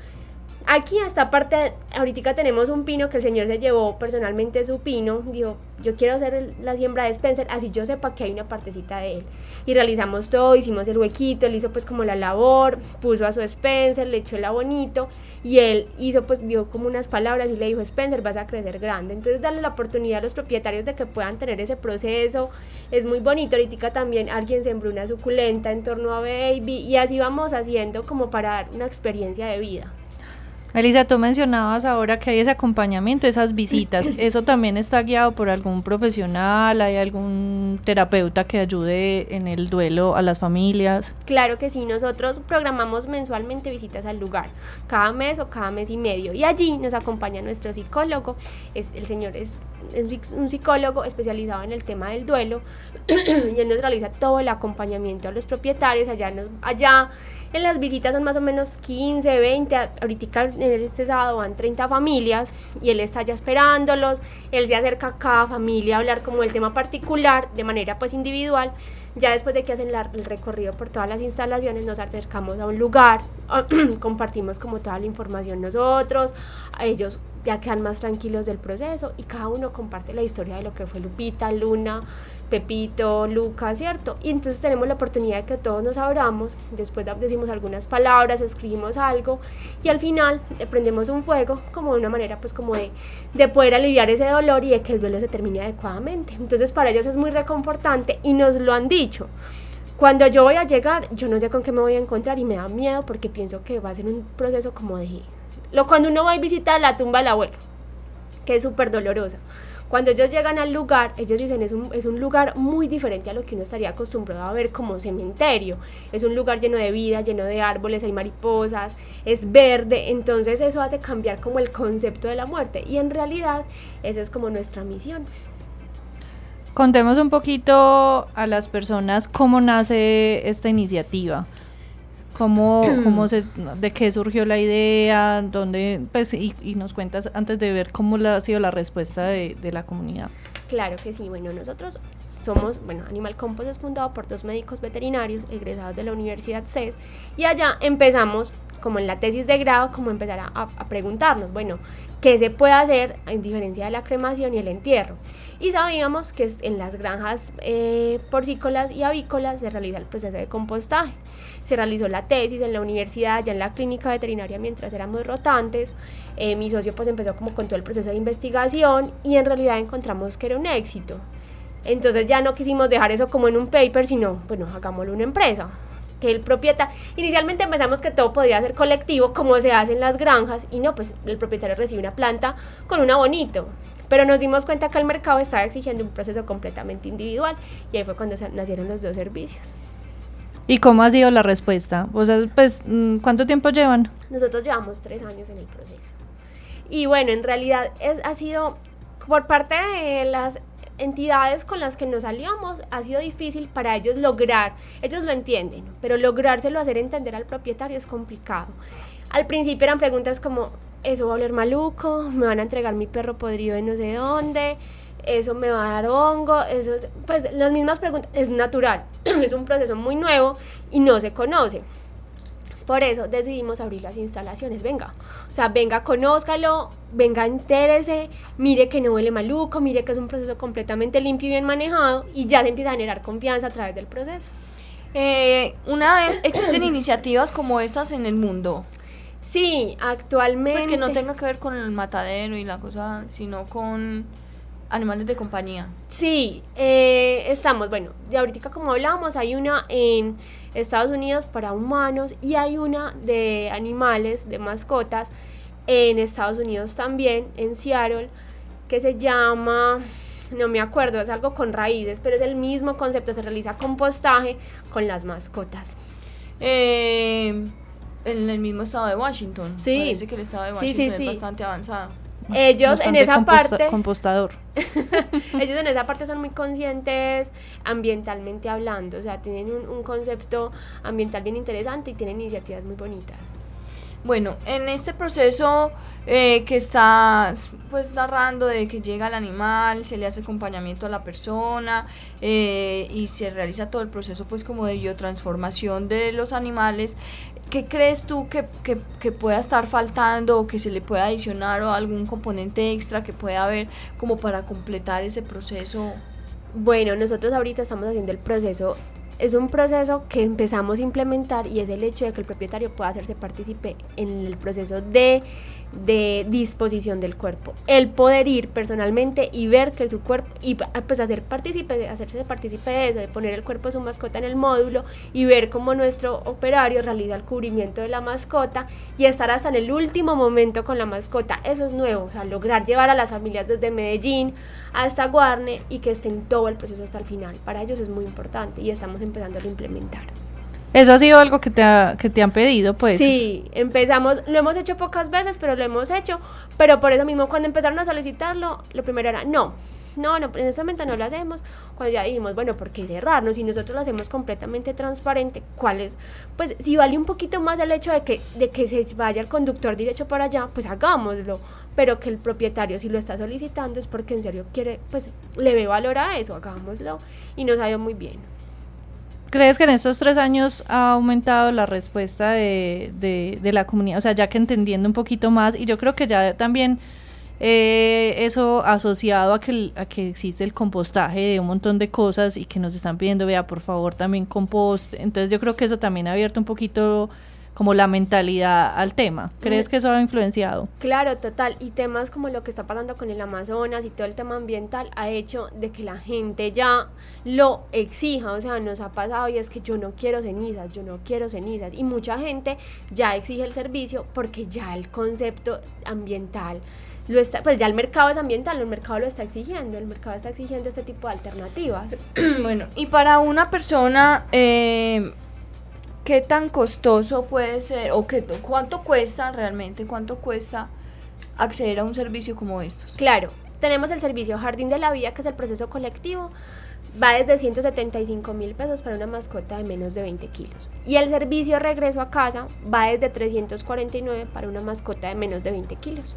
Aquí a esta parte, ahorita tenemos un pino que el señor se llevó personalmente su pino, dijo, yo quiero hacer la siembra de Spencer, así yo sepa que hay una partecita de él. Y realizamos todo, hicimos el huequito, él hizo pues como la labor, puso a su Spencer, le echó el abonito y él hizo pues, dio como unas palabras y le dijo, Spencer, vas a crecer grande. Entonces darle la oportunidad a los propietarios de que puedan tener ese proceso, es muy bonito. Ahorita también alguien sembró una suculenta en torno a Baby y así vamos haciendo como para dar una experiencia de vida. Elisa, tú mencionabas ahora que hay ese acompañamiento, esas visitas. (clears throat) ¿Eso también está guiado por algún profesional? ¿Hay algún terapeuta que ayude en el duelo a las familias? Claro que sí, nosotros programamos mensualmente visitas al lugar, cada mes o cada mes y medio. Y allí nos acompaña nuestro psicólogo. Es, el señor es, es un psicólogo especializado en el tema del duelo (clears throat) y él nos realiza todo el acompañamiento a los propietarios. Allá, nos, allá en las visitas son más o menos 15, 20, ahorita este sábado van 30 familias y él está ya esperándolos, él se acerca a cada familia a hablar como el tema particular de manera pues individual. Ya después de que hacen el recorrido por todas las instalaciones nos acercamos a un lugar, (clears throat) compartimos como toda la información nosotros, ellos ya quedan más tranquilos del proceso y cada uno comparte la historia de lo que fue Lupita, Luna, Pepito, Lucas, ¿cierto? Y entonces tenemos la oportunidad de que todos nos abramos, después decimos algunas palabras, escribimos algo y al final prendemos un fuego como de una manera pues como de, de poder aliviar ese dolor y de que el duelo se termine adecuadamente. Entonces para ellos es muy reconfortante y nos lo han dicho. Cuando yo voy a llegar, yo no sé con qué me voy a encontrar y me da miedo porque pienso que va a ser un proceso como de... Lo, cuando uno va a visitar la tumba del abuelo, que es súper dolorosa. Cuando ellos llegan al lugar, ellos dicen es un, es un lugar muy diferente a lo que uno estaría acostumbrado a ver como cementerio. Es un lugar lleno de vida, lleno de árboles, hay mariposas, es verde, entonces eso hace cambiar como el concepto de la muerte y en realidad esa es como nuestra misión. Contemos un poquito a las personas cómo nace esta iniciativa. ¿Cómo, (clears throat) cómo se, de qué surgió la idea? ¿Dónde, pues, y, nos cuentas antes de ver cómo ha sido la respuesta de, de, la comunidad. Claro que sí. Bueno, nosotros somos, bueno, Animal Compost es fundado por dos médicos veterinarios egresados de la Universidad CES y allá empezamos como en la tesis de grado, como empezar a, a, preguntarnos, bueno, ¿qué se puede hacer en diferencia de la cremación y el entierro? Y sabíamos que en las granjas eh, porcícolas y avícolas se realiza el proceso de compostaje se realizó la tesis en la universidad, ya en la clínica veterinaria mientras éramos rotantes. Eh, mi socio pues empezó como con todo el proceso de investigación y en realidad encontramos que era un éxito. Entonces ya no quisimos dejar eso como en un paper, sino, bueno, hagámoslo una empresa. Que el propietario, inicialmente empezamos que todo podía ser colectivo, como se hace en las granjas, y no, pues el propietario recibe una planta con un abonito. Pero nos dimos cuenta que el mercado estaba exigiendo un proceso completamente individual, y ahí fue cuando nacieron los dos servicios. ¿Y cómo ha sido la respuesta? O sea, pues, mm, ¿cuánto tiempo llevan? Nosotros llevamos tres años en el proceso. Y bueno, en realidad es, ha sido, por parte de las entidades con las que nos aliamos, ha sido difícil para ellos lograr, ellos lo entienden, pero lográrselo hacer entender al propietario es complicado. Al principio eran preguntas como, ¿eso va a oler maluco? ¿Me van a entregar mi perro podrido de no sé dónde? Eso me va a dar hongo, eso, pues las mismas preguntas, es natural, (clears throat) es un proceso muy nuevo y no se conoce. Por eso decidimos abrir las instalaciones. Venga, o sea, venga, conózcalo, venga, entérese, mire que no huele maluco, mire que es un proceso completamente limpio y bien manejado y ya se empieza a generar confianza a través del proceso. Eh, una, (clears throat) ¿Existen iniciativas como estas en el mundo? Sí, actualmente. Pues que no tenga que ver con el matadero y la cosa, sino con animales de compañía. Sí, eh, estamos, bueno, y ahorita como hablábamos, hay una en Estados Unidos para humanos y hay una de animales, de mascotas, en Estados Unidos también, en Seattle, que se llama, no me acuerdo, es algo con raíces, pero es el mismo concepto, se realiza compostaje con las mascotas. Eh, en el mismo estado de Washington. Sí. Parece que el estado de Washington es bastante avanzado ellos en esa parte compostador. (laughs) Ellos en esa parte son muy conscientes ambientalmente hablando o sea tienen un, concepto ambiental bien interesante y tienen iniciativas muy bonitas. Bueno, en este proceso eh, que estás pues narrando de que llega el animal, se le hace acompañamiento a la persona eh, y se realiza todo el proceso pues como de biotransformación de los animales, ¿Qué crees tú que, que, pueda estar faltando o que se le pueda adicionar o algún componente extra que pueda haber como para completar ese proceso? Bueno, nosotros ahorita estamos haciendo el proceso. Es un proceso que empezamos a implementar y es el hecho de que el propietario pueda hacerse partícipe en el proceso de de disposición del cuerpo. El poder ir personalmente y ver que su cuerpo, y pues hacer partícipe, hacerse partícipe de eso, de poner el cuerpo de su mascota en el módulo y ver cómo nuestro operario realiza el cubrimiento de la mascota y estar hasta en el último momento con la mascota. Eso es nuevo, o sea, lograr llevar a las familias desde Medellín hasta Guarne y que estén todo el proceso hasta el final. Para ellos es muy importante y estamos empezando a implementar. Eso ha sido algo que te, que te han pedido, pues. Sí, empezamos, lo hemos hecho pocas veces, pero lo hemos hecho. Pero por eso mismo, cuando empezaron a solicitarlo, lo primero era, no, no, no, en ese momento no lo hacemos. Cuando ya dijimos, bueno, ¿por qué cerrarnos? Si nosotros lo hacemos completamente transparente, ¿cuál es? Pues si vale un poquito más el hecho de que, de que se vaya el conductor derecho para allá, pues hagámoslo. Pero que el propietario, si lo está solicitando, es porque en serio quiere, pues le ve valor a eso, hagámoslo. Y nos ha ido muy bien. ¿Crees que en estos tres años ha aumentado la respuesta de, de, la comunidad? O sea, ya que entendiendo un poquito más, y yo creo que ya también eh, eso asociado a que, a que existe el compostaje de un montón de cosas y que nos están pidiendo, vea, por favor, también compost. Entonces yo creo que eso también ha abierto un poquito como la mentalidad al tema. ¿Crees Mm. que eso ha influenciado? Claro, total. Y temas como lo que está pasando con el Amazonas y todo el tema ambiental ha hecho de que la gente ya lo exija. O sea, nos ha pasado y es que yo no quiero cenizas, yo no quiero cenizas. Y mucha gente ya exige el servicio porque ya el concepto ambiental lo está, pues ya el mercado es ambiental, el mercado lo está exigiendo, el mercado está exigiendo este tipo de alternativas. (clears throat) bueno, y para una persona, eh, ¿qué tan costoso puede ser o qué, cuánto cuesta realmente, cuánto cuesta acceder a un servicio como estos? Claro, tenemos el servicio Jardín de la Vida, que es el proceso colectivo. Va desde 175 mil pesos para una mascota de menos de 20 kilos. Y el servicio regreso a casa va desde 349 para una mascota de menos de 20 kilos.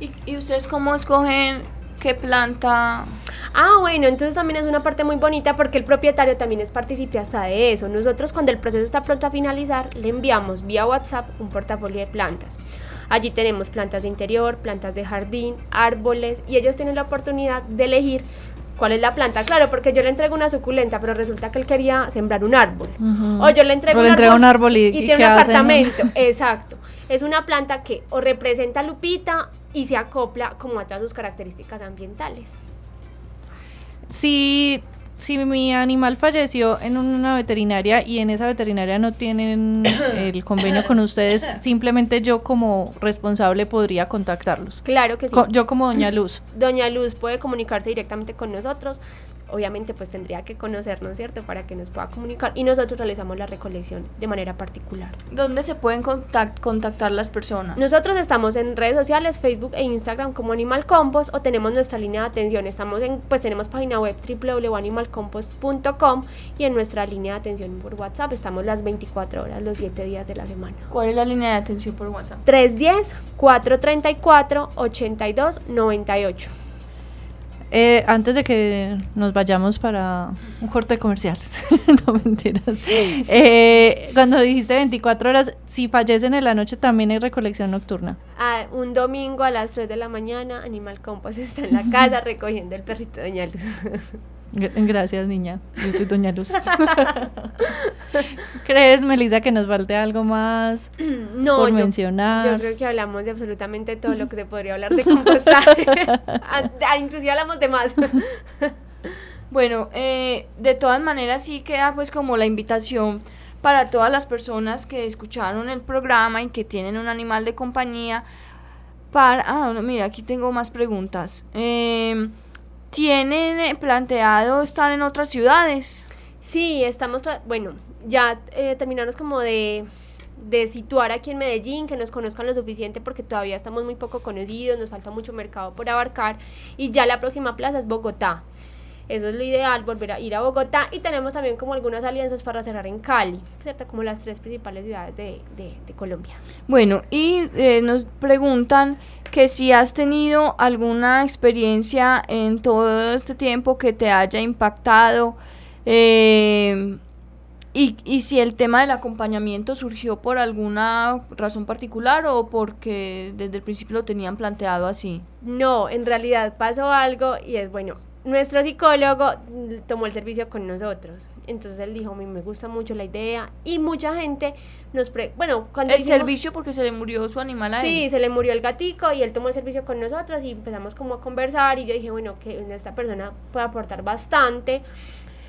¿Y, y ustedes cómo escogen qué planta? Ah, bueno, entonces también es una parte muy bonita porque el propietario también es partícipe hasta de eso. Nosotros cuando el proceso está pronto a finalizar, le enviamos vía WhatsApp un portafolio de plantas. Allí tenemos plantas de interior, plantas de jardín, árboles y ellos tienen la oportunidad de elegir cuál es la planta. Claro, porque yo le entrego una suculenta, pero resulta que él quería sembrar un árbol. O yo le entrego O le un, entrega árbol un árbol y- y tiene un apartamento. (laughs) Exacto. Es una planta que o representa a Lupita y se acopla como a todas sus características ambientales. Si, si mi animal falleció en una veterinaria y en esa veterinaria no tienen (coughs) el convenio con ustedes, simplemente yo como responsable podría contactarlos. Claro que sí. Co- yo como Doña Luz. Doña Luz puede comunicarse directamente con nosotros. Obviamente pues tendría que conocernos, ¿cierto? Para que nos pueda comunicar. Y nosotros realizamos la recolección de manera particular. ¿Dónde se pueden contact- contactar las personas? Nosotros estamos en redes sociales, Facebook e Instagram como Animal Compost o tenemos nuestra línea de atención. Estamos en, pues tenemos página web www.animalcompost.com y en nuestra línea de atención por WhatsApp estamos las 24 horas, los 7 días de la semana. ¿Cuál es la línea de atención por WhatsApp? 310-434-8298. Eh, antes de que nos vayamos para un corte comercial, (laughs) no mentiras. Eh, cuando dijiste 24 horas, si fallecen en la noche también hay recolección nocturna. Ah, un domingo a las 3 de la mañana, Animal Compost está en la casa (laughs) recogiendo el perrito de Doña Luz. Gr- Gracias, niña. Yo soy Doña Luz. (laughs) ¿Crees, Melissa, que nos falte algo más (clears throat) No, por yo, mencionar? yo creo que hablamos de absolutamente todo lo que se podría hablar de (laughs) compostaje. Ah, ah, inclusive hablamos de más. (laughs) Bueno, eh, de todas maneras sí queda pues como la invitación para todas las personas que escucharon el programa y que tienen un animal de compañía para... Ah, mira, aquí tengo más preguntas. Em, ¿Tienen eh, planteado estar en otras ciudades? Sí, estamos, bueno, ya eh, terminamos como de, de situar aquí en Medellín, que nos conozcan lo suficiente porque todavía estamos muy poco conocidos, nos falta mucho mercado por abarcar y ya la próxima plaza es Bogotá. Eso es lo ideal, volver a ir a Bogotá y tenemos también como algunas alianzas para cerrar en Cali, ¿cierto? Como las tres principales ciudades de, de- de Colombia. Bueno, y eh, nos preguntan que si has tenido alguna experiencia en todo este tiempo que te haya impactado eh, y, y si el tema del acompañamiento surgió por alguna razón particular o porque desde el principio lo tenían planteado así. No, en realidad pasó algo y es bueno. Nuestro psicólogo tomó el servicio con nosotros. Entonces él dijo, a mí me gusta mucho la idea. Y mucha gente nos... Pre bueno, cuando El hicimos- servicio porque se le murió su animal a Sí, él. se le murió el gatico y él tomó el servicio con nosotros y empezamos como a conversar y yo dije, bueno, que esta persona puede aportar bastante.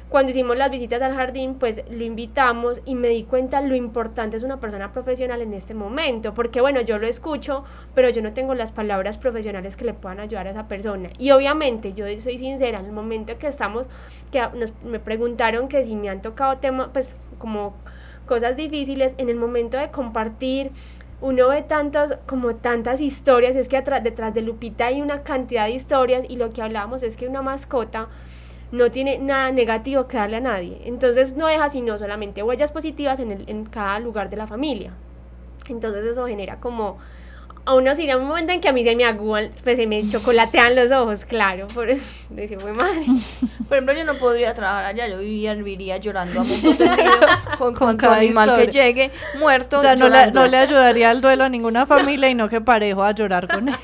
Cuando hicimos las visitas al jardín, pues lo invitamos y me di cuenta lo importante es una persona profesional en este momento, porque bueno, yo lo escucho, pero yo no tengo las palabras profesionales que le puedan ayudar a esa persona. Y obviamente, yo soy sincera, en el momento que estamos, que nos, me preguntaron que si me han tocado temas, pues como cosas difíciles, en el momento de compartir, uno ve tantos, como tantas historias, es que detrás de Lupita hay una cantidad de historias y lo que hablábamos es que una mascota no tiene nada negativo que darle a nadie. Entonces no deja sino solamente huellas positivas en, el- en cada lugar de la familia. Entonces eso genera como a uno sí, un momento en que a mí se me aguan, pues se me chocolatean los ojos, claro. Por (laughs) fue madre. (laughs) Por ejemplo, yo no podría trabajar allá, yo viviría, viviría llorando a mundo (laughs) con, con cada animal que llegue muerto. O sea, no le, no le, ayudaría al duelo a ninguna familia y no que parejo a llorar con él.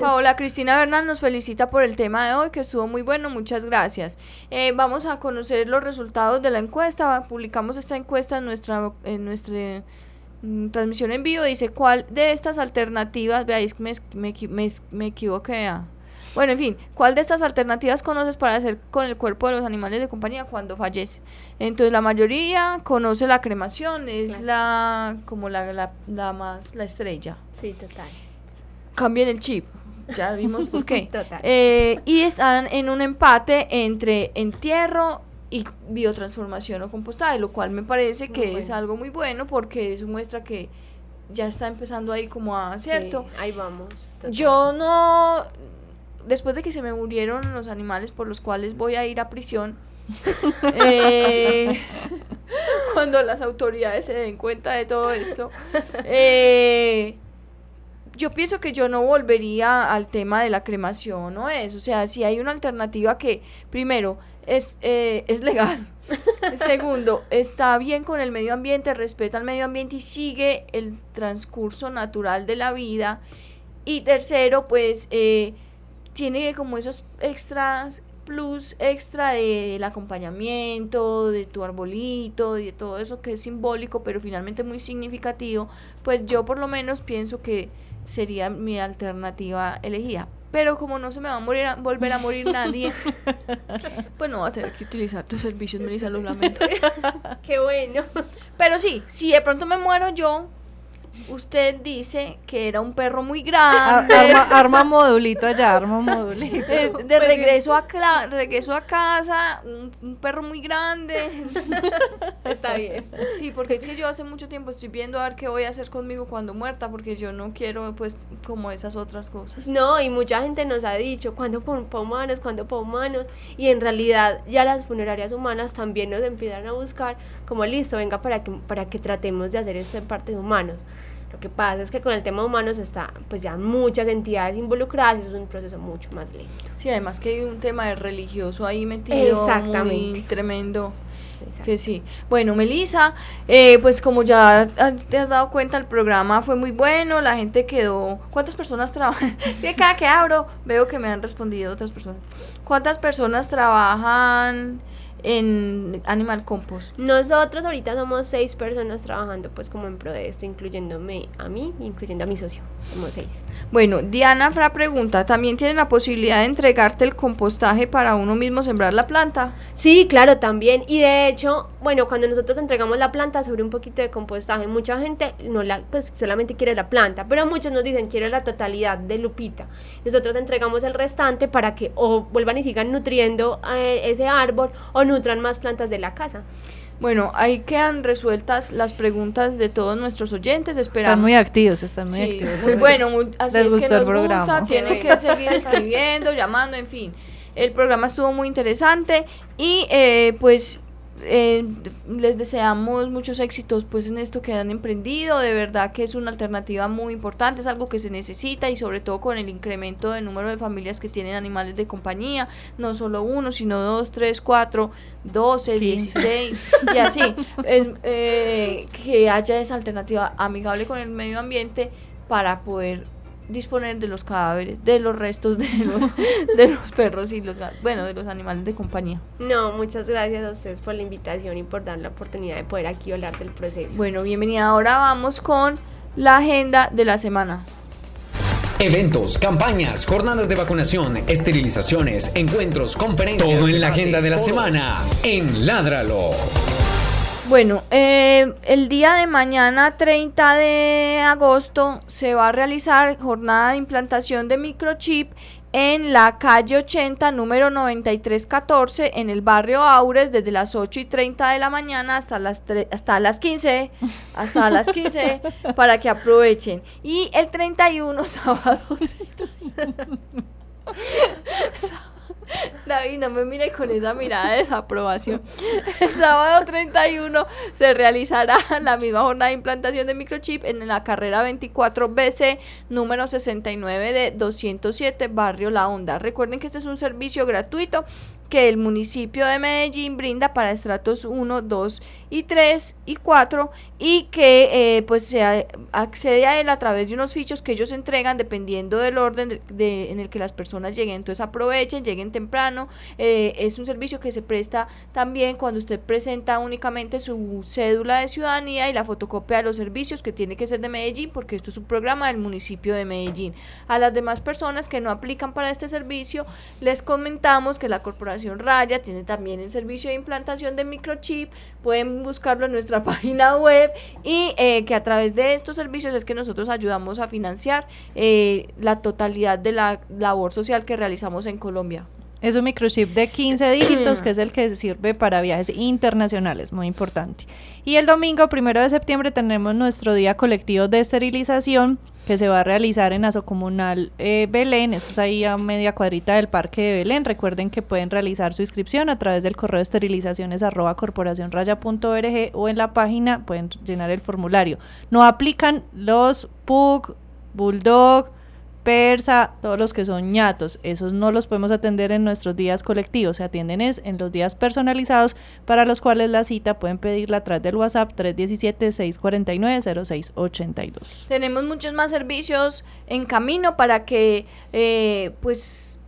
Paola Cristina Bernal nos felicita por el tema de hoy, que estuvo muy bueno, muchas gracias. Eh, vamos a conocer los resultados de la encuesta, publicamos esta encuesta en nuestra, en nuestra transmisión en vivo, dice cuál de estas alternativas, veáis que me, me, me, me equivoqué. Ah. Bueno, en fin, ¿cuál de estas alternativas conoces para hacer con el cuerpo de los animales de compañía cuando fallece? Entonces la mayoría conoce la cremación, es la como la, la, la, más la estrella. Sí, total. Cambien el chip. Ya vimos por qué. (laughs) total. Eh, y están en un empate entre entierro y biotransformación o compostaje, lo cual me parece que es algo muy bueno porque eso muestra que ya está empezando ahí como a, ¿cierto? ahí vamos. Yo no, después de que se me murieron los animales por los cuales voy a ir a prisión, (laughs) eh, cuando las autoridades se den cuenta de todo esto, eh, yo pienso que yo no volvería al tema de la cremación, ¿no es? O sea, si hay una alternativa que, primero, es, eh, es legal. (laughs) Segundo, está bien con el medio ambiente, respeta el medio ambiente y sigue el transcurso natural de la vida. Y tercero, pues eh, tiene como esos extras, plus extra del acompañamiento, de tu arbolito, de todo eso que es simbólico, pero finalmente muy significativo. Pues yo por lo menos pienso que sería mi alternativa elegida. Pero como no se me va a morir volver a morir nadie, (laughs) pues no va a tener que utilizar tus servicios, Melissa, lo lamento. (laughs) Qué bueno. Pero sí, si de pronto me muero yo, usted dice que era un perro muy grande. (laughs) Arma, modulito allá, arma modulito. De, pues regreso, a regreso a casa, un, perro muy grande. (laughs) Está bien. Sí, porque es que yo hace mucho tiempo estoy viendo a ver qué voy a hacer conmigo cuando muerta, porque yo no quiero, pues, como esas otras cosas. No, y mucha gente nos ha dicho, ¿cuándo para humanos? ¿Cuándo para humanos? Y en realidad ya las funerarias humanas también nos empiezan a buscar como, listo, venga para que, para que tratemos de hacer esto en parte de humanos. Lo que pasa es que con el tema humanos está pues ya muchas entidades involucradas y eso es un proceso mucho más lento. Sí, además que hay un tema de religioso ahí metido muy tremendo. Que sí. Bueno, Melissa, eh, pues como ya te has dado cuenta, el programa fue muy bueno, la gente quedó... ¿Cuántas personas trabajan? (laughs) De cada que abro veo que me han respondido otras personas. ¿Cuántas personas trabajan en Animal Compost? Nosotros ahorita somos seis personas trabajando pues como en pro de esto, incluyéndome a mí, incluyendo a mi socio. Somos seis. Bueno, Diana Fra pregunta, ¿también tienen la posibilidad de entregarte el compostaje para uno mismo sembrar la planta? Sí, claro, también. Y de hecho, bueno, cuando nosotros entregamos la planta sobre un poquito de compostaje, mucha gente no la, pues solamente quiere la planta, pero muchos nos dicen quiero la totalidad de Lupita. Nosotros entregamos el restante para que o vuelvan y sigan nutriendo eh, ese árbol o nutran más plantas de la casa. Bueno, ahí quedan resueltas las preguntas de todos nuestros oyentes. Esperamos. Están muy activos, están muy activos. Muy bueno, (laughs) así es que nos gusta, tienen que seguir escribiendo, llamando, en fin. El programa estuvo muy interesante y eh, pues eh, les deseamos muchos éxitos pues en esto que han emprendido, de verdad que es una alternativa muy importante, es algo que se necesita y sobre todo con el incremento de número de familias que tienen animales de compañía, no solo uno, sino dos, tres, cuatro, doce, dieciséis y así, es, eh, que haya esa alternativa amigable con el medio ambiente para poder disponer de los cadáveres, de los restos de los, (laughs) de los perros y los bueno, de los animales de compañía. No, muchas gracias a ustedes por la invitación y por dar la oportunidad de poder aquí hablar del proceso. Bueno, bienvenida. Ahora vamos con la agenda de la semana. Eventos, campañas, jornadas de vacunación, esterilizaciones, encuentros, conferencias. Todo en la agenda de la semana en Ládralo. Bueno, eh, el día de mañana 30 de agosto se va a realizar jornada de implantación de microchip en la calle 80, número 9314, en el barrio Aures, desde las 8 y 30 de la mañana hasta las, hasta las 15, hasta las 15, (laughs) para que aprovechen. Y el 31, (laughs) sábado 30. (laughs) (laughs) David, no me mire con esa mirada de desaprobación. El sábado 31 se realizará (laughs) la misma jornada de implantación de microchip en la carrera 24BC número 69 de 207 Barrio La Honda. Recuerden que este es un servicio gratuito que el municipio de Medellín brinda para estratos 1, 2 y 3 y 4 y que eh, pues se accede a él a través de unos fichos que ellos entregan dependiendo del orden de, en el que las personas lleguen. Entonces aprovechen, lleguen temprano. Eh, es un servicio que se presta también cuando usted presenta únicamente su cédula de ciudadanía y la fotocopia de los servicios que tiene que ser de Medellín porque esto es un programa del municipio de Medellín. A las demás personas que no aplican para este servicio les comentamos que la corporación Raya tiene también el servicio de implantación de microchip, pueden buscarlo en nuestra (laughs) página web y eh, que a través de estos servicios es que nosotros ayudamos a financiar eh, la totalidad de la labor social que realizamos en Colombia. Es un microchip de 15 (coughs) dígitos que es el que sirve para viajes internacionales, muy importante. Y el domingo, primero de septiembre, tenemos nuestro día colectivo de esterilización que se va a realizar en Asocomunal eh, Belén. Esto es ahí a media cuadrita del Parque de Belén. Recuerden que pueden realizar su inscripción a través del correo de esterilizaciones arroba corporacionraya.org o en la página pueden llenar el formulario. No aplican los PUC, Bulldog, persa, todos los que son ñatos, esos no los podemos atender en nuestros días colectivos, se atienden es en los días personalizados para los cuales la cita pueden pedirla a través del WhatsApp 317-649-0682. Tenemos muchos más servicios en camino para que eh, pues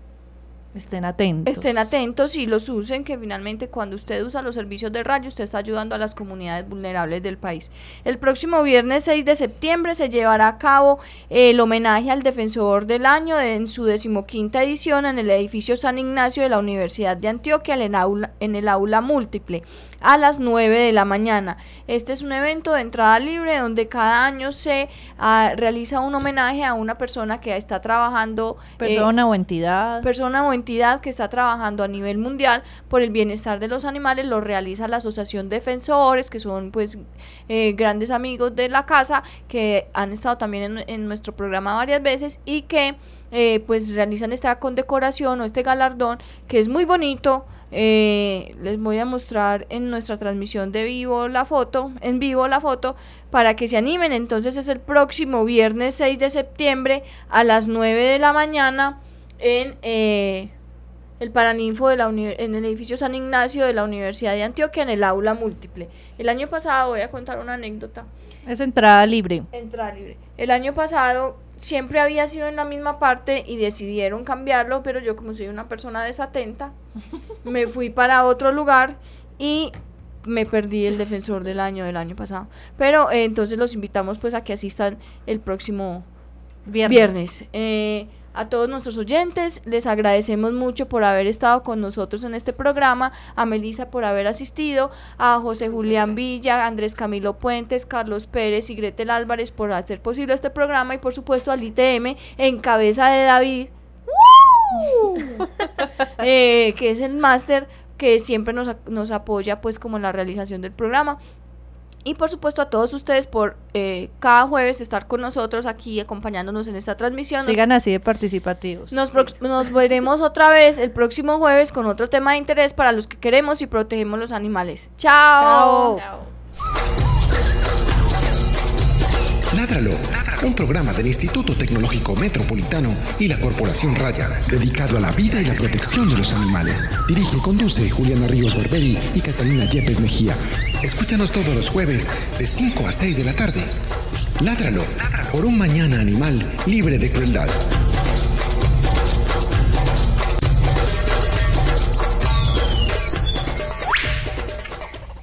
Estén atentos. Estén atentos y los usen, que finalmente cuando usted usa los servicios de radio, usted está ayudando a las comunidades vulnerables del país. El próximo viernes 6 de septiembre se llevará a cabo el homenaje al defensor del año en su decimoquinta edición en el edificio San Ignacio de la Universidad de Antioquia en el aula, en el aula múltiple a las 9 de la mañana. Este es un evento de entrada libre donde cada año se ah, realiza un homenaje a una persona que está trabajando. Persona eh, o entidad. Persona o entidad que está trabajando a nivel mundial por el bienestar de los animales. Lo realiza la Asociación Defensores, que son pues eh, grandes amigos de la casa, que han estado también en, en nuestro programa varias veces y que eh, pues realizan esta condecoración o este galardón que es muy bonito. Eh, les voy a mostrar en nuestra transmisión de vivo la foto, en vivo la foto, para que se animen. Entonces es el próximo viernes 6 de septiembre a las 9 de la mañana en eh, el Paraninfo de la en el edificio San Ignacio de la Universidad de Antioquia en el aula múltiple. El año pasado, voy a contar una anécdota. Es entrada libre. Entrada libre. El año pasado siempre había sido en la misma parte y decidieron cambiarlo, pero yo como soy una persona desatenta, (laughs) me fui para otro lugar y me perdí el defensor del año del año pasado. Pero eh, entonces los invitamos pues a que asistan el próximo viernes. Eh, a todos nuestros oyentes. Les agradecemos mucho por haber estado con nosotros en este programa, a Melisa por haber asistido, a José Julián Villa, Andrés Camilo Puentes, Carlos Pérez y Gretel Álvarez por hacer posible este programa y por supuesto al ITM en cabeza de David, (laughs) eh, que es el máster que siempre nos, nos apoya pues como en la realización del programa. Y por supuesto a todos ustedes por eh, cada jueves estar con nosotros aquí acompañándonos en esta transmisión. Sigan así de participativos. Nos, nos veremos otra vez el próximo jueves con otro tema de interés para los que queremos y protegemos los animales. Chao. Chao. Ládralo, un programa del Instituto Tecnológico Metropolitano y la Corporación Raya, dedicado a la vida y la protección de los animales. Dirige y conduce Juliana Ríos Barberi y Catalina Yepes Mejía. Escúchanos todos los jueves de 5 a 6 de la tarde. Ládralo, por un mañana animal libre de crueldad.